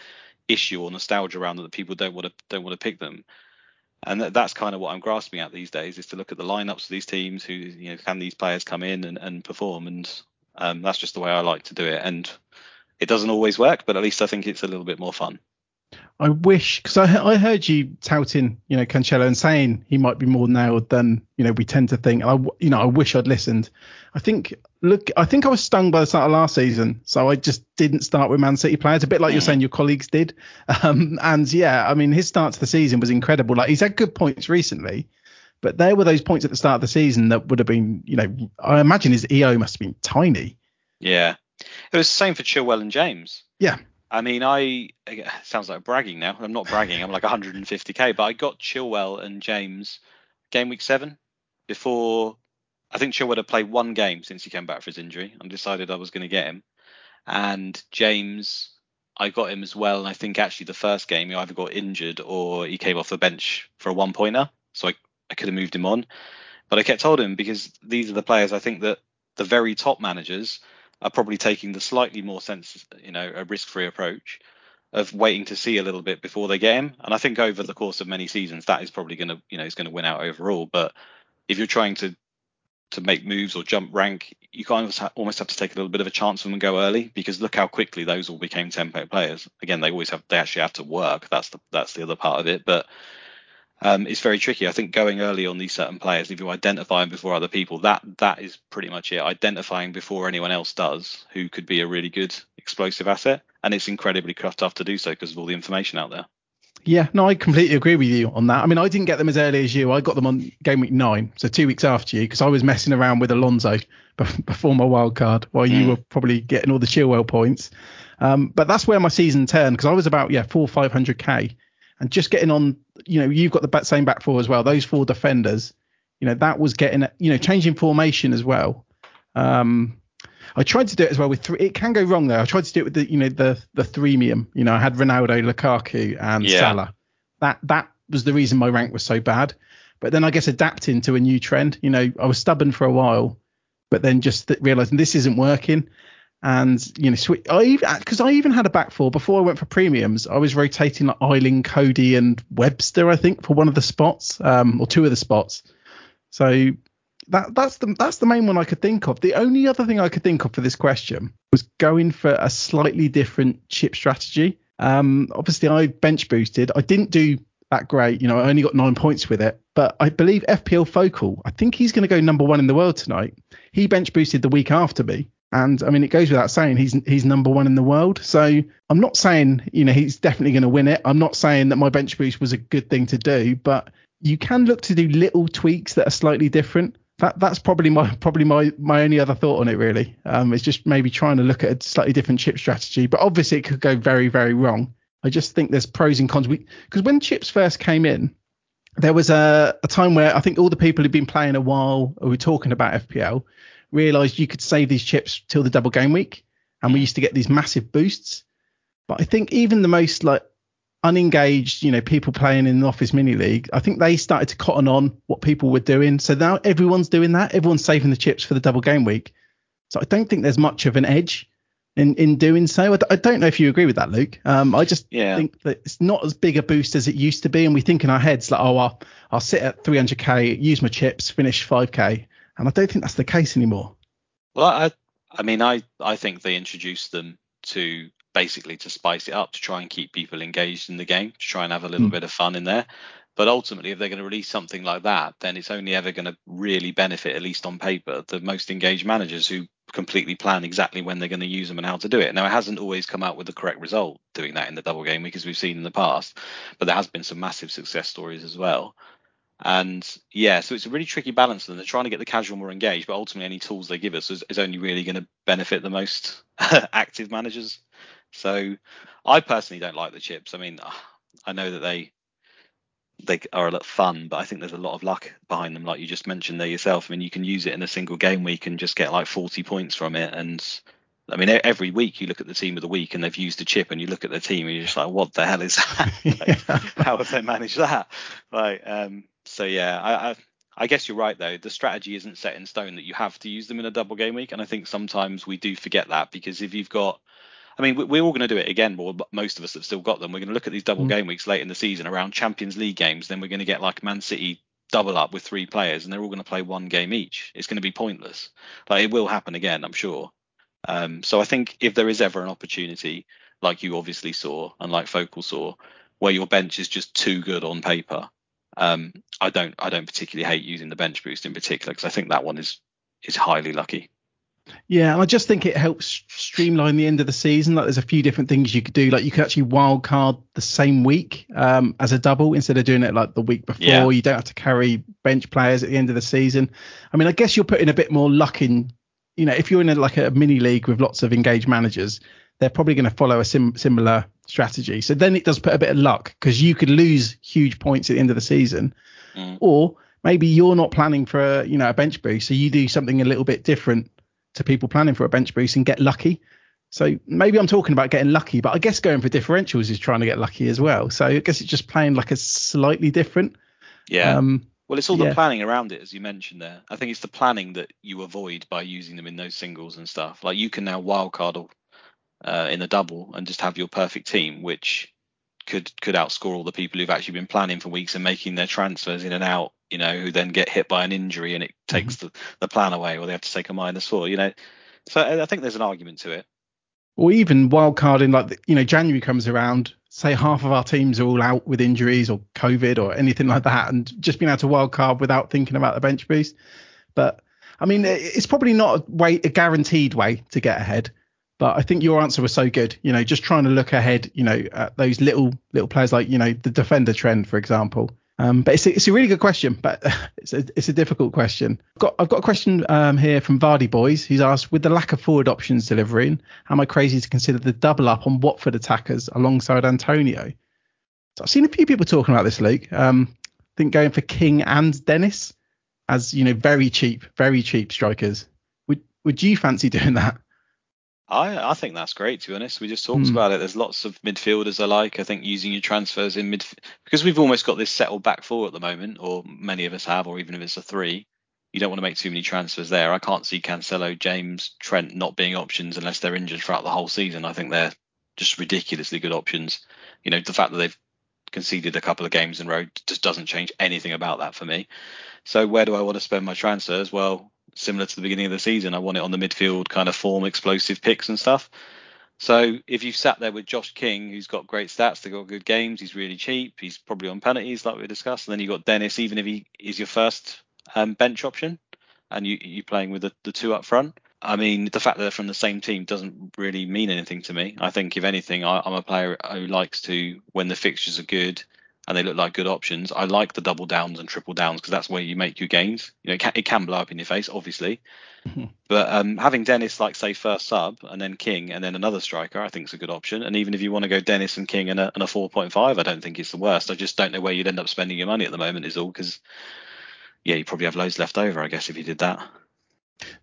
issue or nostalgia around that people don't want to don't want to pick them. And that's kind of what I'm grasping at these days is to look at the lineups of these teams. Who you know can these players come in and, and perform? And um, that's just the way I like to do it, and it doesn't always work, but at least I think it's a little bit more fun. I wish because I, I heard you touting, you know, Cancelo and saying he might be more nailed than you know we tend to think. I, you know, I wish I'd listened. I think, look, I think I was stung by the start of last season, so I just didn't start with Man City players. A bit like you're saying, your colleagues did. Um, and yeah, I mean, his start to the season was incredible. Like he's had good points recently, but there were those points at the start of the season that would have been, you know, I imagine his EO must have been tiny. Yeah. It was the same for Chilwell and James. Yeah. I mean, I it sounds like bragging now. I'm not bragging. I'm like 150k, but I got Chilwell and James game week seven before. I think Chilwell had played one game since he came back for his injury. I decided I was going to get him, and James, I got him as well. And I think actually the first game he either got injured or he came off the bench for a one pointer, so I I could have moved him on. But I kept holding him because these are the players I think that the very top managers are probably taking the slightly more sense, you know, a risk-free approach of waiting to see a little bit before they get him. And I think over the course of many seasons, that is probably going to, you know, is going to win out overall. But if you're trying to to make moves or jump rank, you kind of almost have to take a little bit of a chance on them and go early because look how quickly those all became tempo players. Again, they always have they actually have to work. That's the that's the other part of it. But um, it's very tricky. I think going early on these certain players, if you identify them before other people, that that is pretty much it. Identifying before anyone else does who could be a really good explosive asset, and it's incredibly tough to do so because of all the information out there. Yeah, no, I completely agree with you on that. I mean, I didn't get them as early as you. I got them on game week nine, so two weeks after you, because I was messing around with Alonso before my wild card, while you mm. were probably getting all the Chilwell points. Um, but that's where my season turned because I was about yeah four five hundred k and just getting on. You know, you've got the same back four as well. Those four defenders, you know, that was getting you know changing formation as well. Um, I tried to do it as well with three. It can go wrong though. I tried to do it with the you know the the threemium. You know, I had Ronaldo, Lukaku, and yeah. Salah. That that was the reason my rank was so bad. But then I guess adapting to a new trend. You know, I was stubborn for a while, but then just th- realizing this isn't working. And you know, switch. I because I even had a back four before I went for premiums. I was rotating like Ayling, Coady, and Webster, I think, for one of the spots, um, or two of the spots. So that that's the that's the main one I could think of. The only other thing I could think of for this question was going for a slightly different chip strategy. Um, obviously I bench boosted. I didn't do that great. You know, I only got nine points with it, but I believe FPL Focal. I think he's going to go number one in the world tonight. He bench boosted the week after me. And I mean, it goes without saying he's he's number one in the world. So I'm not saying you know he's definitely going to win it. I'm not saying that my bench boost was a good thing to do, but you can look to do little tweaks that are slightly different that that's probably my probably my my only other thought on it really. Um, is just maybe trying to look at a slightly different chip strategy, but obviously it could go very very wrong. I just think there's pros and cons. Because when chips first came in, there was a, a time where I think all the people who'd been playing a while who were talking about FPL realized you could save these chips till the double game week, and we used to get these massive boosts. But I think even the most like unengaged, you know, people playing in the office mini league, I think they started to cotton on what people were doing. So now everyone's doing that. Everyone's saving the chips for the double game week. So I don't think there's much of an edge in in doing so. I d- I don't know if you agree with that, Luke. Um, I just yeah. think that it's not as big a boost as it used to be, and we think in our heads like, oh, I'll, I'll sit at 300k, use my chips, finish 5k, and I don't think that's the case anymore. Well, I I mean, I I think they introduced them to basically to spice it up to try and keep people engaged in the game, to try and have a little mm. bit of fun in there. But ultimately, if they're going to release something like that, then it's only ever going to really benefit, at least on paper, the most engaged managers who completely plan exactly when they're going to use them and how to do it. Now, it hasn't always come out with the correct result doing that in the double game because we've seen in the past, but there has been some massive success stories as well. And yeah, so it's a really tricky balance. And they're trying to get the casual more engaged, but ultimately, any tools they give us is, is only really going to benefit the most active managers. So I personally don't like the chips. I mean, I know that they they are a lot fun, but I think there's a lot of luck behind them, like you just mentioned there yourself. I mean, you can use it in a single game week and just get like 40 points from it. And I mean, every week you look at the team of the week and they've used a chip, and you look at the team and you're just like, what the hell is that? like. How have they managed that? Like, um, so yeah, I, I I guess you're right though. The strategy isn't set in stone that you have to use them in a double game week, and I think sometimes we do forget that because if you've got I mean, we're all going to do it again, but most of us have still got them. We're going to look at these double mm. game weeks late in the season around Champions League games. Then we're going to get like Man City double up with three players, and they're all going to play one game each. It's going to be pointless. Like it will happen again, I'm sure. Um, so I think if there is ever an opportunity, like you obviously saw and like Focal saw, where your bench is just too good on paper, um, I don't I don't particularly hate using the bench boost in particular because I think that one is is highly lucky. Yeah, and I just think it helps streamline the end of the season. Like there's a few different things you could do. Like you could actually wild card the same week um, as a double instead of doing it like the week before. Yeah. You don't have to carry bench players at the end of the season. I mean, I guess you're putting a bit more luck in. You know, if you're in a, like a mini league with lots of engaged managers, they're probably going to follow a sim- similar strategy. So then it does put a bit of luck because you could lose huge points at the end of the season, mm. or maybe you're not planning for a, you know a bench boost, so you do something a little bit different to people planning for a bench boost and get lucky. So maybe I'm talking about getting lucky, but I guess going for differentials is trying to get lucky as well. So I guess it's just playing like a slightly different. Yeah. Um, well, it's all yeah. the planning around it, as you mentioned there. I think it's the planning that you avoid by using them in those singles and stuff. Like you can now wildcard uh, in a double and just have your perfect team, which could could outscore all the people who've actually been planning for weeks and making their transfers in and out you know, who then get hit by an injury and it takes mm-hmm. the, the plan away, or they have to take a minus four, you know. So I think there's an argument to it. Or even wild carding, like you know, January comes around, say half of our teams are all out with injuries or COVID or anything like that, and just being able to wild card without thinking about the bench boost. But I mean, it's probably not a way, a guaranteed way to get ahead. But I think your answer was so good. You know, just trying to look ahead. You know, at those little little players like you know the defender trend, for example. Um, but it's a, it's a really good question, but it's a, it's a difficult question. I've got, I've got a question um, here from Vardy Boys. He's asked, with the lack of forward options delivering, am I crazy to consider the double up on Watford attackers alongside Antonio? So I've seen a few people talking about this, Luke. Um, I think going for King and Dennis as you know, very cheap, very cheap strikers. Would would you fancy doing that? I, I think that's great to be honest. We just talked mm. about it. There's lots of midfielders I like. I think using your transfers in mid because we've almost got this settled back four at the moment, or many of us have, or even if it's a three, you don't want to make too many transfers there. I can't see Cancelo, James, Trent not being options unless they're injured throughout the whole season. I think they're just ridiculously good options. You know, the fact that they've conceded a couple of games in a row just doesn't change anything about that for me. So where do I want to spend my transfers? Well, similar to the beginning of the season, I want it on the midfield kind of form, explosive picks and stuff. So if you've sat there with Josh King, who's got great stats, they've got good games, he's really cheap, he's probably on penalties like we discussed, and then you've got Dennis, even if he is your first um, bench option, and you you playing with the, the two up front. I mean, the fact that they're from the same team doesn't really mean anything to me. I think if anything, I, I'm a player who likes to when the fixtures are good and they look like good options. I like the double downs and triple downs because that's where you make your gains. You know, it can, it can blow up in your face, obviously, mm-hmm. but um, having Dennis like say first sub and then King and then another striker, I think is a good option. And even if you want to go Dennis and King and a, and a 4.5, I don't think it's the worst. I just don't know where you'd end up spending your money at the moment, is all because yeah, you probably have loads left over, I guess, if you did that.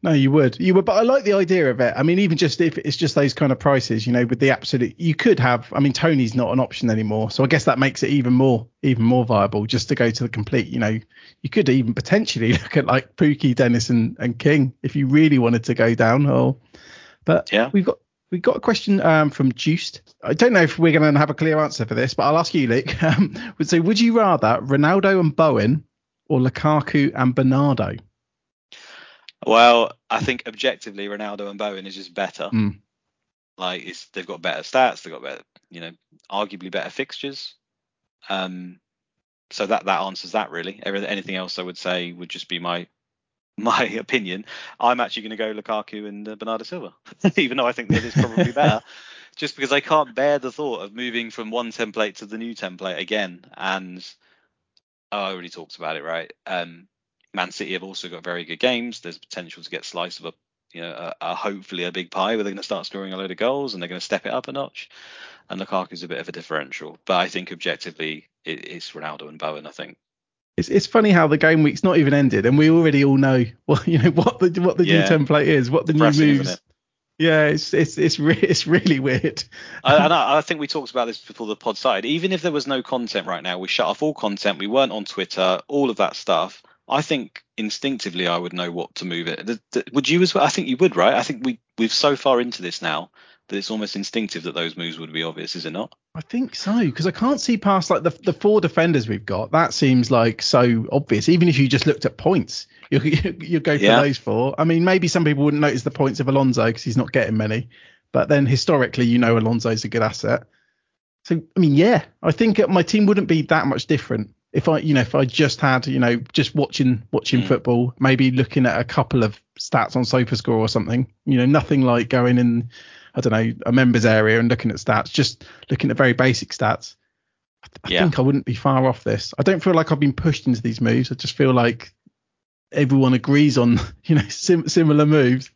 No, you would, you would, but I like the idea of it. I mean, even just if it's just those kind of prices, you know, with the absolute, you could have. I mean, Toney's not an option anymore, so I guess that makes it even more, even more viable just to go to the complete. You know, you could even potentially look at like Pukki, Dennis, and, and King if you really wanted to go down. Or, but yeah, we've got we've got a question um, from Juiced. I don't know if we're going to have a clear answer for this, but I'll ask you, Luke. Um, would say, would you rather Ronaldo and Bowen or Lukaku and Bernardo? Well, I think objectively, Ronaldo and Bowen is just better. Mm. Like it's they've got better stats, they've got better, you know, arguably better fixtures. Um, so that that answers that really. Everything, anything else I would say would just be my my opinion. I'm actually going to go Lukaku and uh, Bernardo Silva, even though I think that is probably better. just because I can't bear the thought of moving from one template to the new template again. And oh, I already talked about it, right? Um, Man City have also got very good games. There's potential to get slice of a you know a, a hopefully a big pie where they're going to start scoring a load of goals and they're going to step it up a notch. And Lukaku's a bit of a differential, but I think objectively it, it's Ronaldo and Bowen. I think. It's, it's funny how the game week's not even ended and we already all know well you know what the what the yeah. new template is, what the Depressing, new moves. Yeah, it's it's it's re- it's really weird. I, and I, I, think we talked about this before the pod started. Even if there was no content right now, we shut off all content. We weren't on Twitter, all of that stuff. I think instinctively I would know what to move it. Would you as well? I think you would, right? I think we we've so far into this now that it's almost instinctive that those moves would be obvious, is it not? I think so because I can't see past like the the four defenders we've got. That seems like so obvious. Even if you just looked at points, you you go for yeah. those four. I mean, maybe some people wouldn't notice the points of Alonso because he's not getting many, but then historically, you know, Alonso's a good asset. So I mean, yeah, I think my team wouldn't be that much different if I, you know, if I just had, you know, just watching watching mm. football, maybe looking at a couple of stats on SofaScore or something, you know, nothing like going in, I don't know, a members area and looking at stats, just looking at very basic stats. I, I yeah. think I wouldn't be far off this. I don't feel like I've been pushed into these moves. I just feel like everyone agrees on, you know, sim- similar moves.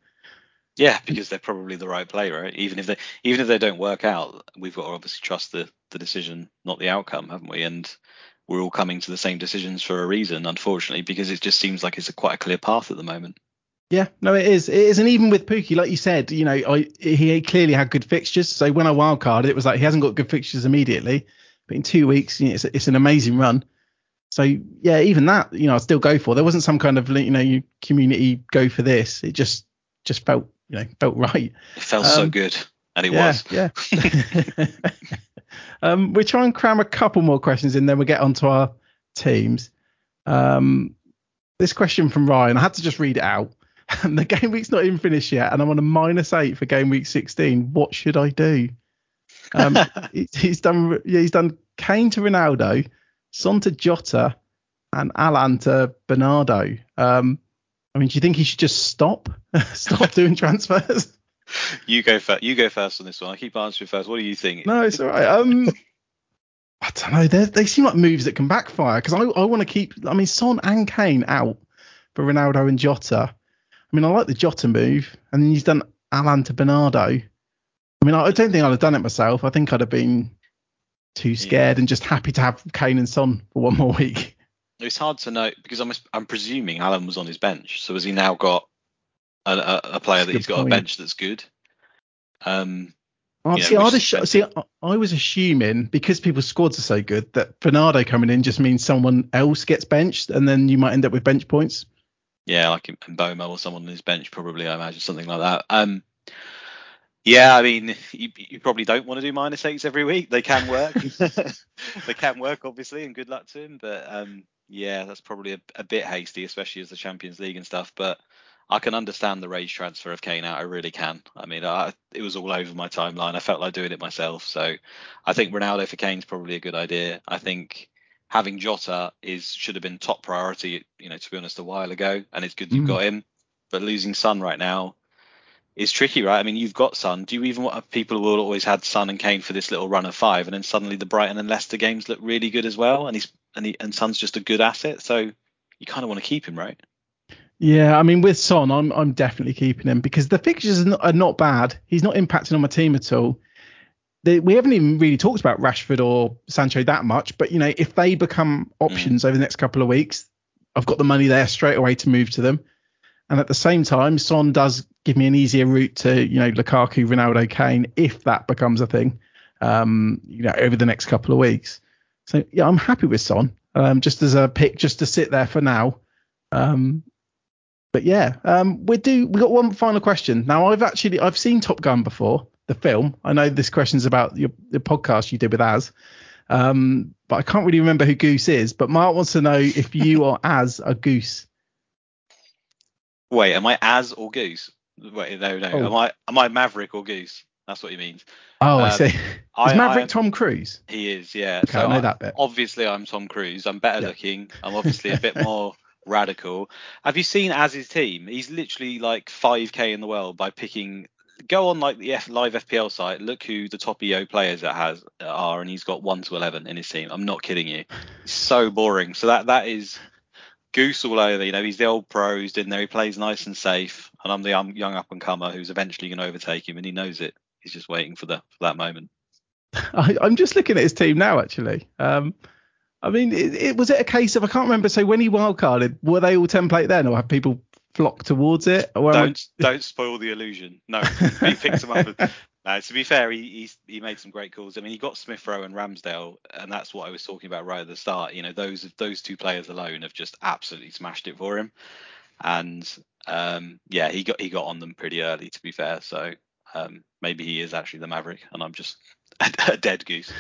Yeah, because they're probably the right play, right? Even if they even if they don't work out, we've got to obviously trust the the decision, not the outcome, haven't we? And we're all coming to the same decisions for a reason, unfortunately, because it just seems like it's a quite a clear path at the moment. Yeah, no, it is. It is, and even with Pukki, like you said, you know, I, he clearly had good fixtures. So when I wildcarded, it was like he hasn't got good fixtures immediately, but in two weeks, you know, it's, it's an amazing run. So yeah, even that, you know, I still go for. There wasn't some kind of you know community go for this. It just just felt you know felt right. It felt um, so good, and it yeah, was. Yeah. Um, we'll try and cram a couple more questions in, then we'll get onto our teams. Um, this question from Ryan, I had to just read it out. the game week's not even finished yet, and I'm on a minus eight for game week 16. What should I do? Um, he's done. Yeah, he's done Kane to Ronaldo, Son to Jota, and Allan to Bernardo. Um, I mean, do you think he should just stop, stop doing transfers? You go first. You go first on this one. I keep answering first. What do you think? No, it's all right. Um, I don't know. They they seem like moves that can backfire because I I want to keep. I mean, Son and Kane out for Ronaldo and Jota. I mean, I like the Jota move, and then he's done Alan to Bernardo. I mean, I, I don't think I'd have done it myself. I think I'd have been too scared yeah. and just happy to have Kane and Son for one more week. It's hard to know because I'm I'm presuming Alan was on his bench. So has he now got a, a, a player that's that he's got point. a bench that's good? Um, Oh, see, I'd assu- see, I was assuming because people's squads are so good that Bernardo coming in just means someone else gets benched, and then you might end up with bench points. Yeah, like Mbeumo or someone on his bench, probably. I imagine something like that. Um, yeah, I mean, you, you probably don't want to do minus eights every week. They can work. they can work, obviously, and good luck to him. But um, yeah, that's probably a, a bit hasty, especially as the Champions League and stuff. But I can understand the rage transfer of Kane out. I really can. I mean, I, it was all over my timeline. I felt like doing it myself. So I think Ronaldo for Kane's probably a good idea. I think having Jota is should have been top priority. You know, to be honest, a while ago, and it's good mm. you've got him. But losing Son right now is tricky, right? I mean, you've got Son. Do you even want people who will always had Son and Kane for this little run of five, and then suddenly the Brighton and Leicester games look really good as well, and he's and he, and Son's just a good asset, so you kind of want to keep him, right? Yeah, I mean with Son, I'm I'm definitely keeping him because the fixtures are not, are not bad. He's not impacting on my team at all. They, we haven't even really talked about Rashford or Sancho that much, but you know if they become options mm. over the next couple of weeks, I've got the money there straight away to move to them. And at the same time, Son does give me an easier route to you know Lukaku, Ronaldo, Kane if that becomes a thing. Um, you know over the next couple of weeks. So yeah, I'm happy with Son. Um, just as a pick, just to sit there for now. Um, but yeah, um, we do. We got one final question. Now, I've actually I've seen Top Gun before, the film. I know this question's about your the podcast you did with Az, um, but I can't really remember who Goose is. But Mark wants to know if you or Az a Goose. Wait, am I Az or Goose? Wait, no, no. Oh. Am I am I Maverick or Goose? That's what he means. Oh, um, I see. Is I, Maverick I, Tom Cruise? He is, yeah. Okay, so I know that bit. Obviously, I'm Tom Cruise. I'm better yeah. looking. I'm obviously a bit more radical. Have you seen as his team? He's literally like 5k in the world by picking. Go on like the F, live FPL site. Look who the top EO players that has are, and he's got one to eleven in his team. I'm not kidding you. It's so boring. So that that is goose all over. You know, he's the old pro who's in there. He plays nice and safe, and I'm the young up and comer who's eventually going to overtake him, and he knows it. He's just waiting for the for that moment. I, am just looking at his team now, actually. Um, I mean, it, it, was it a case of I can't remember. So when he wildcarded, were they all template then, or have people flocked towards it? Or don't I... don't spoil the illusion. No, he picked them up. no, to be fair, he, he, he made some great calls. I mean, he got Smith Rowe and Ramsdale, and that's what I was talking about right at the start. You know, those those two players alone have just absolutely smashed it for him. And um, yeah, he got he got on them pretty early. To be fair, so um, maybe he is actually the Maverick, and I'm just a, a dead goose.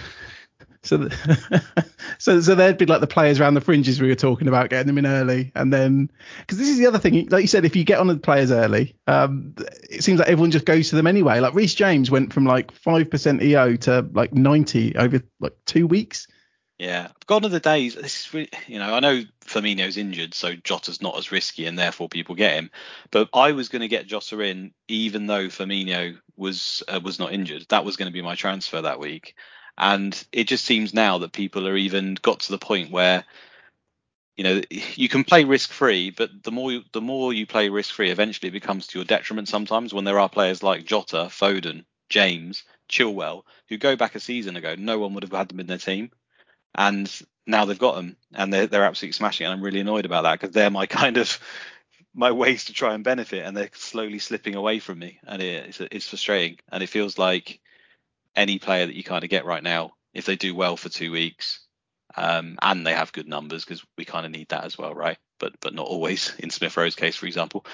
So, the, so, so they'd be like the players around the fringes we were talking about, getting them in early, and then because this is the other thing, like you said, if you get on the players early, um, it seems like everyone just goes to them anyway. Like Reece James went from like five percent EO to like ninety over like two weeks. Yeah, gone are the days. This is really, you know, I know Firmino's injured, so Jota's not as risky, and therefore people get him. But I was going to get Jota in, even though Firmino was uh, was not injured. That was going to be my transfer that week. And it just seems now that people are even got to the point where you know you can play risk free, but the more you, the more you play risk free, eventually it becomes to your detriment. Sometimes when there are players like Jota, Foden, James, Chilwell, who go back a season ago, no one would have had them in their team, and now they've got them and they're they're absolutely smashing. And I'm really annoyed about that because they're my kind of my ways to try and benefit, and they're slowly slipping away from me, and it, it's it's frustrating, and it feels like any player that you kind of get right now, if they do well for two weeks, um, and they have good numbers, because we kind of need that as well, right? But but not always. In Smith Rowe's case, for example,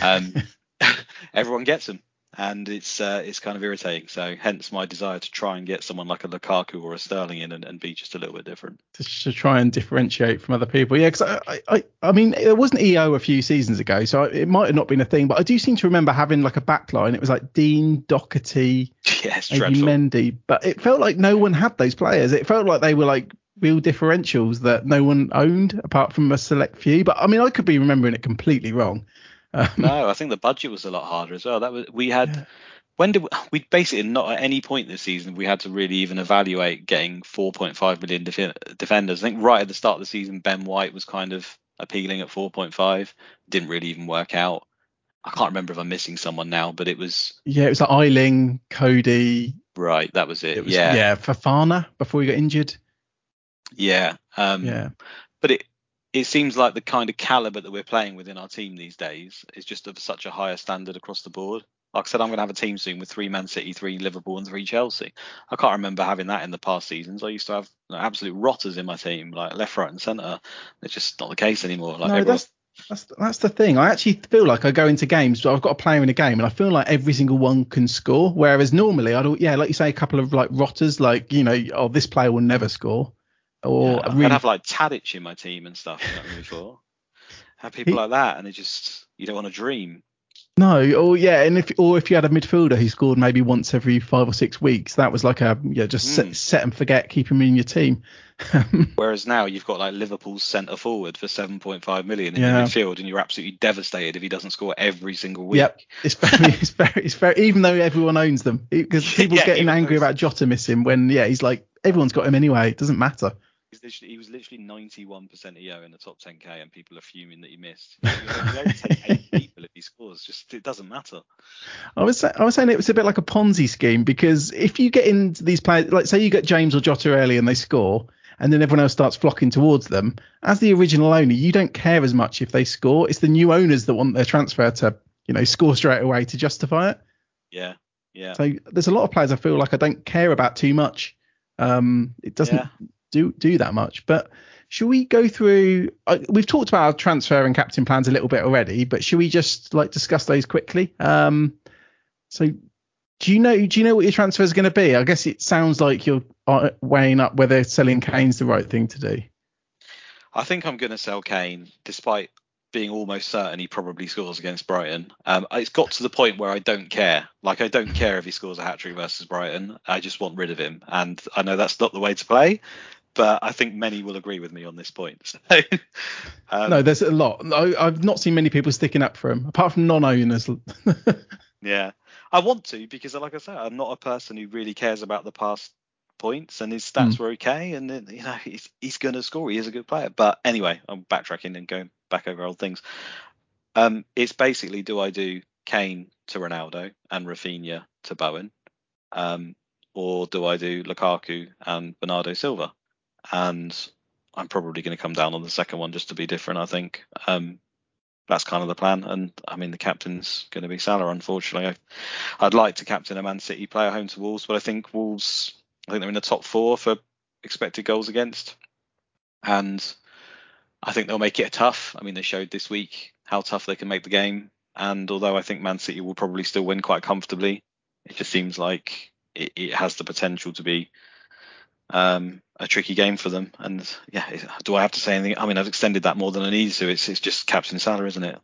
um, everyone gets them and it's uh, it's kind of irritating. So hence my desire to try and get someone like a Lukaku or a Sterling in and, and be just a little bit different. To, to try and differentiate from other people, yeah. Because I, I I mean it wasn't EO a few seasons ago, so it might have not been a thing. But I do seem to remember having like a backline. It was like Dean, Doherty, yes, maybe Mendy, but it felt like no one had those players. It felt like they were like real differentials that no one owned apart from a select few. But I mean, I could be remembering it completely wrong. Um, no, I think the budget was a lot harder as well. That was we had. Yeah. When did we, we basically not at any point this season we had to really even evaluate getting 4.5 million def- defenders. I think right at the start of the season Ben White was kind of appealing at 4.5. Didn't really even work out. I can't remember if I'm missing someone now, but it was Yeah, it was like Ayling, Coady. right. That was it. It was, yeah, yeah, Fofana before he got injured. yeah. Um, Yeah, but it it seems like the kind of caliber that we're playing within our team these days is just of such a higher standard across the board. Like I said, I'm going to have a team soon with three Man City, three Liverpool, and three Chelsea. I can't remember having that in the past seasons. I used to have absolute rotters in my team, like left, right, and centre. It's just not the case anymore. Like no, everyone, that's that's that's the thing. I actually feel like I go into games, but I've got a player in a game, and I feel like every single one can score. Whereas normally, I'd yeah, like you say, a couple of like rotters, like you know, oh, this player will never score, or yeah, really I'd have like Tadic in my team and stuff. Before have people He- like that, and it just you don't want to dream. No, or yeah, and if or if you had a midfielder who scored maybe once every five or six weeks, that was like a yeah, just Mm. set, set and forget, keep him in your team. Whereas now you've got like Liverpool's centre forward for 7.5 million in Yeah. midfield, and you're absolutely devastated if he doesn't score every single week. Yep, it's very, it's very, it's very. Even though everyone owns them, because people Yeah, getting angry though- about Jota missing when yeah, he's like everyone's got him anyway. It doesn't matter. He's literally, he was literally 91% EO in the top 10k, and people are fuming that he missed. You only take eight people if he scores. Just it doesn't matter. I was I was saying it was a bit like a Ponzi scheme because if you get into these players, like say you get James or Jota early and they score, and then everyone else starts flocking towards them, as the original owner, you don't care as much if they score. It's the new owners that want their transfer to you know score straight away to justify it. Yeah, yeah, So there's a lot of players I feel like I don't care about too much. Um, it doesn't Yeah. Do do that much. But should we go through? Uh, we've talked about our transfer and captain plans a little bit already, but should we just like discuss those quickly? Um, so do you know do you know what your transfer is going to be? I guess it sounds like you're uh, weighing up whether selling Kane's the right thing to do. I think I'm going to sell Kane, despite being almost certain he probably scores against Brighton. Um, it's got to the point where I don't care. Like I don't care if he scores a hat trick versus Brighton. I just want rid of him, and I know that's not the way to play. But I think many will agree with me on this point. So, um, no, there's a lot. I, I've not seen many people sticking up for him, apart from non-owners. Yeah, I want to because, like I said, I'm not a person who really cares about the past points, and his stats were okay, and then, you know he's he's going to score. He is a good player. But anyway, I'm backtracking and going back over old things. Um, it's basically do I do Kane to Ronaldo and Raphinha to Bowen, um, or do I do Lukaku and Bernardo Silva? And I'm probably going to come down on the second one just to be different. I think. Um, that's kind of the plan. And I mean, the captain's going to be Salah, unfortunately. I, I'd like to captain a Man City player home to Wolves, but I think Wolves, I think they're in the top four for expected goals against. And I think they'll make it tough. I mean, they showed this week how tough they can make the game. And although I think Man City will probably still win quite comfortably, it just seems like it, it has the potential to be um, a tricky game for them. And yeah, do I have to say anything? I mean, I've extended that more than I need to. It's it's just captain Salah, isn't it?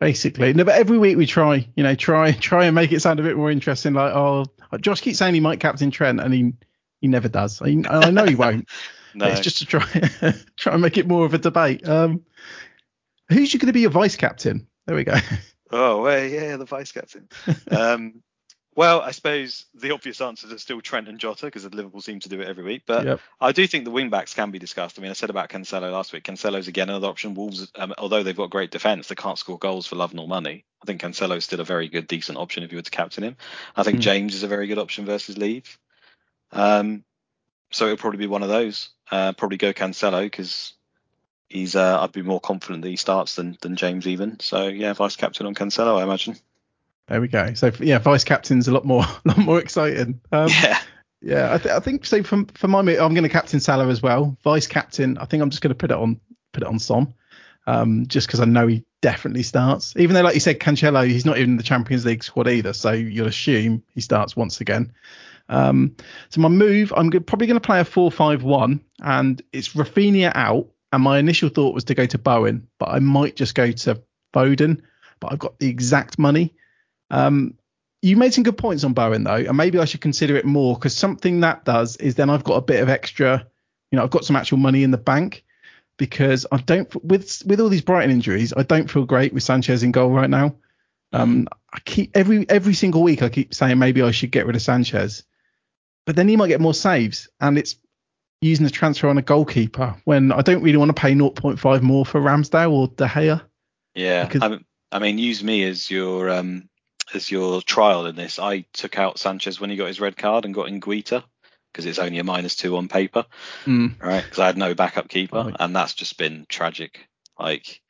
Basically, no, but every week we try, you know, try try and make it sound a bit more interesting. Like, oh, Josh keeps saying he might captain Trent, and he he never does. I, I know he won't. No, It's just to try try and make it more of a debate. Um, who's you going to be your vice captain? There we go. Oh, well, yeah, the vice captain. um, well, I suppose the obvious answers are still Trent and Jota because Liverpool seem to do it every week. But Yep. I do think the wing backs can be discussed. I mean, I said about Cancelo last week. Cancelo's again another option. Wolves, um, although they've got great defence, they can't score goals for love nor money. I think Cancelo's still a very good, decent option if you were to captain him. I think Hmm. James is a very good option versus Leeds. Um, so it'll probably be one of those. Uh, probably go Cancelo because he's. Uh, I'd be more confident that he starts than than James even. So yeah, vice captain on Cancelo, I imagine. There we go. So yeah, vice captain's a lot more a lot more exciting. Um, yeah. Yeah, I, th- I think so. For for my I'm going to captain Salah as well. Vice captain, I think I'm just going to put it on put it on Son, um, just because I know he definitely starts. Even though, like you said, Cancelo, he's not even in the Champions League squad either, so you'll assume he starts once again. Um, so my move, I'm probably going to play a four-five-one, and it's Raphinha out. And my initial thought was to go to Bowen, but I might just go to Foden. But I've got the exact money. Um, you made some good points on Bowen though, and maybe I should consider it more because something that does is then I've got a bit of extra, you know, I've got some actual money in the bank because I don't with with all these Brighton injuries, I don't feel great with Sanchez in goal right now. Um, I keep every every single week I keep saying maybe I should get rid of Sanchez, but then he might get more saves, and it's using the transfer on a goalkeeper when I don't really want to pay 0.5 more for Ramsdale or De Gea. Yeah, I mean, use me as your um, as your trial in this. I took out Sanchez when he got his red card and got in Guaita because it's only a minus two on paper, Mm. right? Because I had no backup keeper, Right. and that's just been tragic. Like,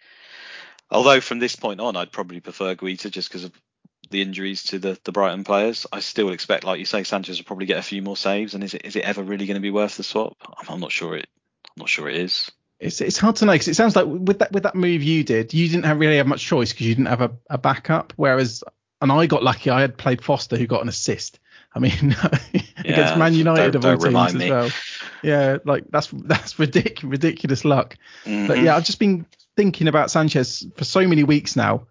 although from this point on, I'd probably prefer Guaita just because of the injuries to the, the Brighton players. I still expect, like you say, Sanchez will probably get a few more saves. And is it is it ever really going to be worth the swap? I'm, I'm not sure it. I'm not sure it is. It's it's hard to know because it sounds like with that with that move you did, you didn't have really have much choice because you didn't have a, a backup. Whereas, and I got lucky, I had played Foster who got an assist. I mean, against Yeah, Man United of all teams as well. Yeah, like that's that's ridiculous, ridiculous luck. But Mhm. yeah, I've just been thinking about Sanchez for so many weeks now,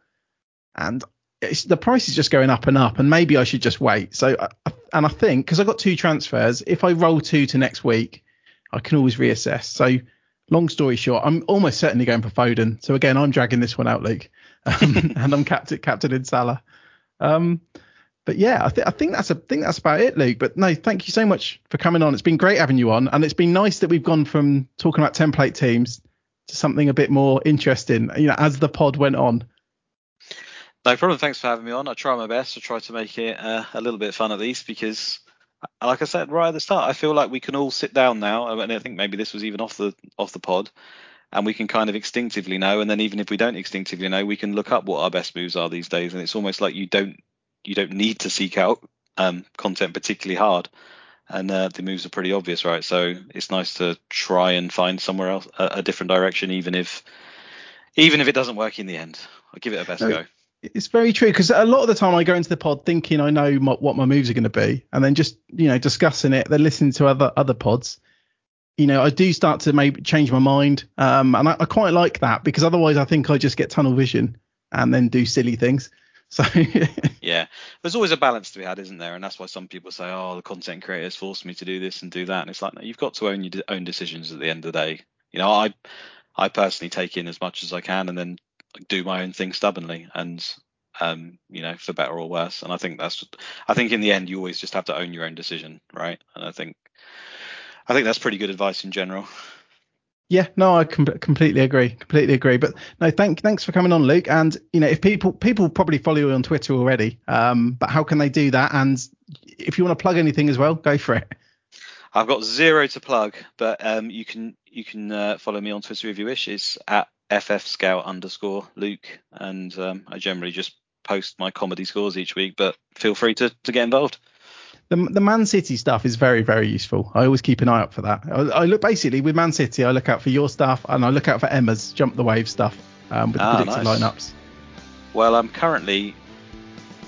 and it's, the price is just going up and up. And maybe I should just wait. So, I- and I think because I got two transfers, if I roll two to next week, I can always reassess. So, long story short, I'm almost certainly going for Foden. So again, I'm dragging this one out, Luke, um, and I'm captain captain in Salah. Um, but yeah, I, th- I think that's a think that's about it, Luke. But no, thank you so much for coming on. It's been great having you on, and it's been nice that we've gone from talking about template teams to something a bit more interesting. You know, as the pod went on. No problem. Thanks for having me on. I try my best to try to make it uh, a little bit fun at least because, uh, like I said right at the start, I feel like we can all sit down now, and I think maybe this was even off the off the pod, and we can kind of instinctively know. And then even if we don't instinctively know, we can look up what our best moves are these days. And it's almost like you don't you don't need to seek out um, content particularly hard. And uh, the moves are pretty obvious, right? So it's nice to try and find somewhere else a, a different direction, even if even if it doesn't work in the end. I'll give it a best No, go. It's very true because a lot of the time I go into the pod thinking I know my, what my moves are going to be, and then just you know discussing it, then listening to other other pods. You know, I do start to maybe change my mind, um, and I, I quite like that because otherwise I think I just get tunnel vision and then do silly things. So Yeah, there's always a balance to be had, isn't there? And that's why some people say, "Oh, the content creators forced me to do this and do that." And it's like, no, you've got to own your own decisions at the end of the day. You know, I I personally take in as much as I can and then do my own thing stubbornly, and um, you know, for better or worse. And I think that's, I think in the end, you always just have to own your own decision, right? And I think, I think that's pretty good advice in general. Yeah, no, I com- completely agree. Completely agree. But no, thank thanks for coming on, Luke. And you know, if people people probably follow you on Twitter already, um, but how can they do that? And if you want to plug anything as well, go for it. I've got zero to plug, but um, you can you can uh, follow me on Twitter if you wish. It's at ffscout underscore Luke, and um, I generally just post my comedy scores each week. But feel free to, to get involved. The, the Man City stuff is very very useful. I always keep an eye out for that. I, I look basically with Man City, I look out for your stuff and I look out for Emma's jump the wave stuff um, with Ah, the predicted nice. lineups. Well, I'm currently,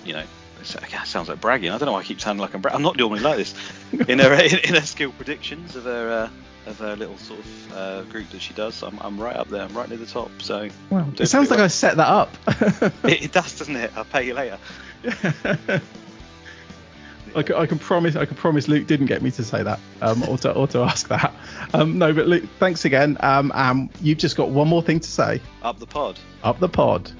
you know, it sounds like bragging. I don't know why I keep sounding like I'm. bragging. I'm not normally like this. In her in, in her skill predictions of her uh, of her little sort of uh, group that she does, I'm, I'm right up there. I'm right near the top. So Well, it sounds like pretty I set that up. it, it does, doesn't it? I'll pay you later. I can, I can promise I can promise Luke didn't get me to say that um, or to or to ask that. Um, no, but Luke, thanks again. Um, um, you've just got one more thing to say. Up the pod. Up the pod.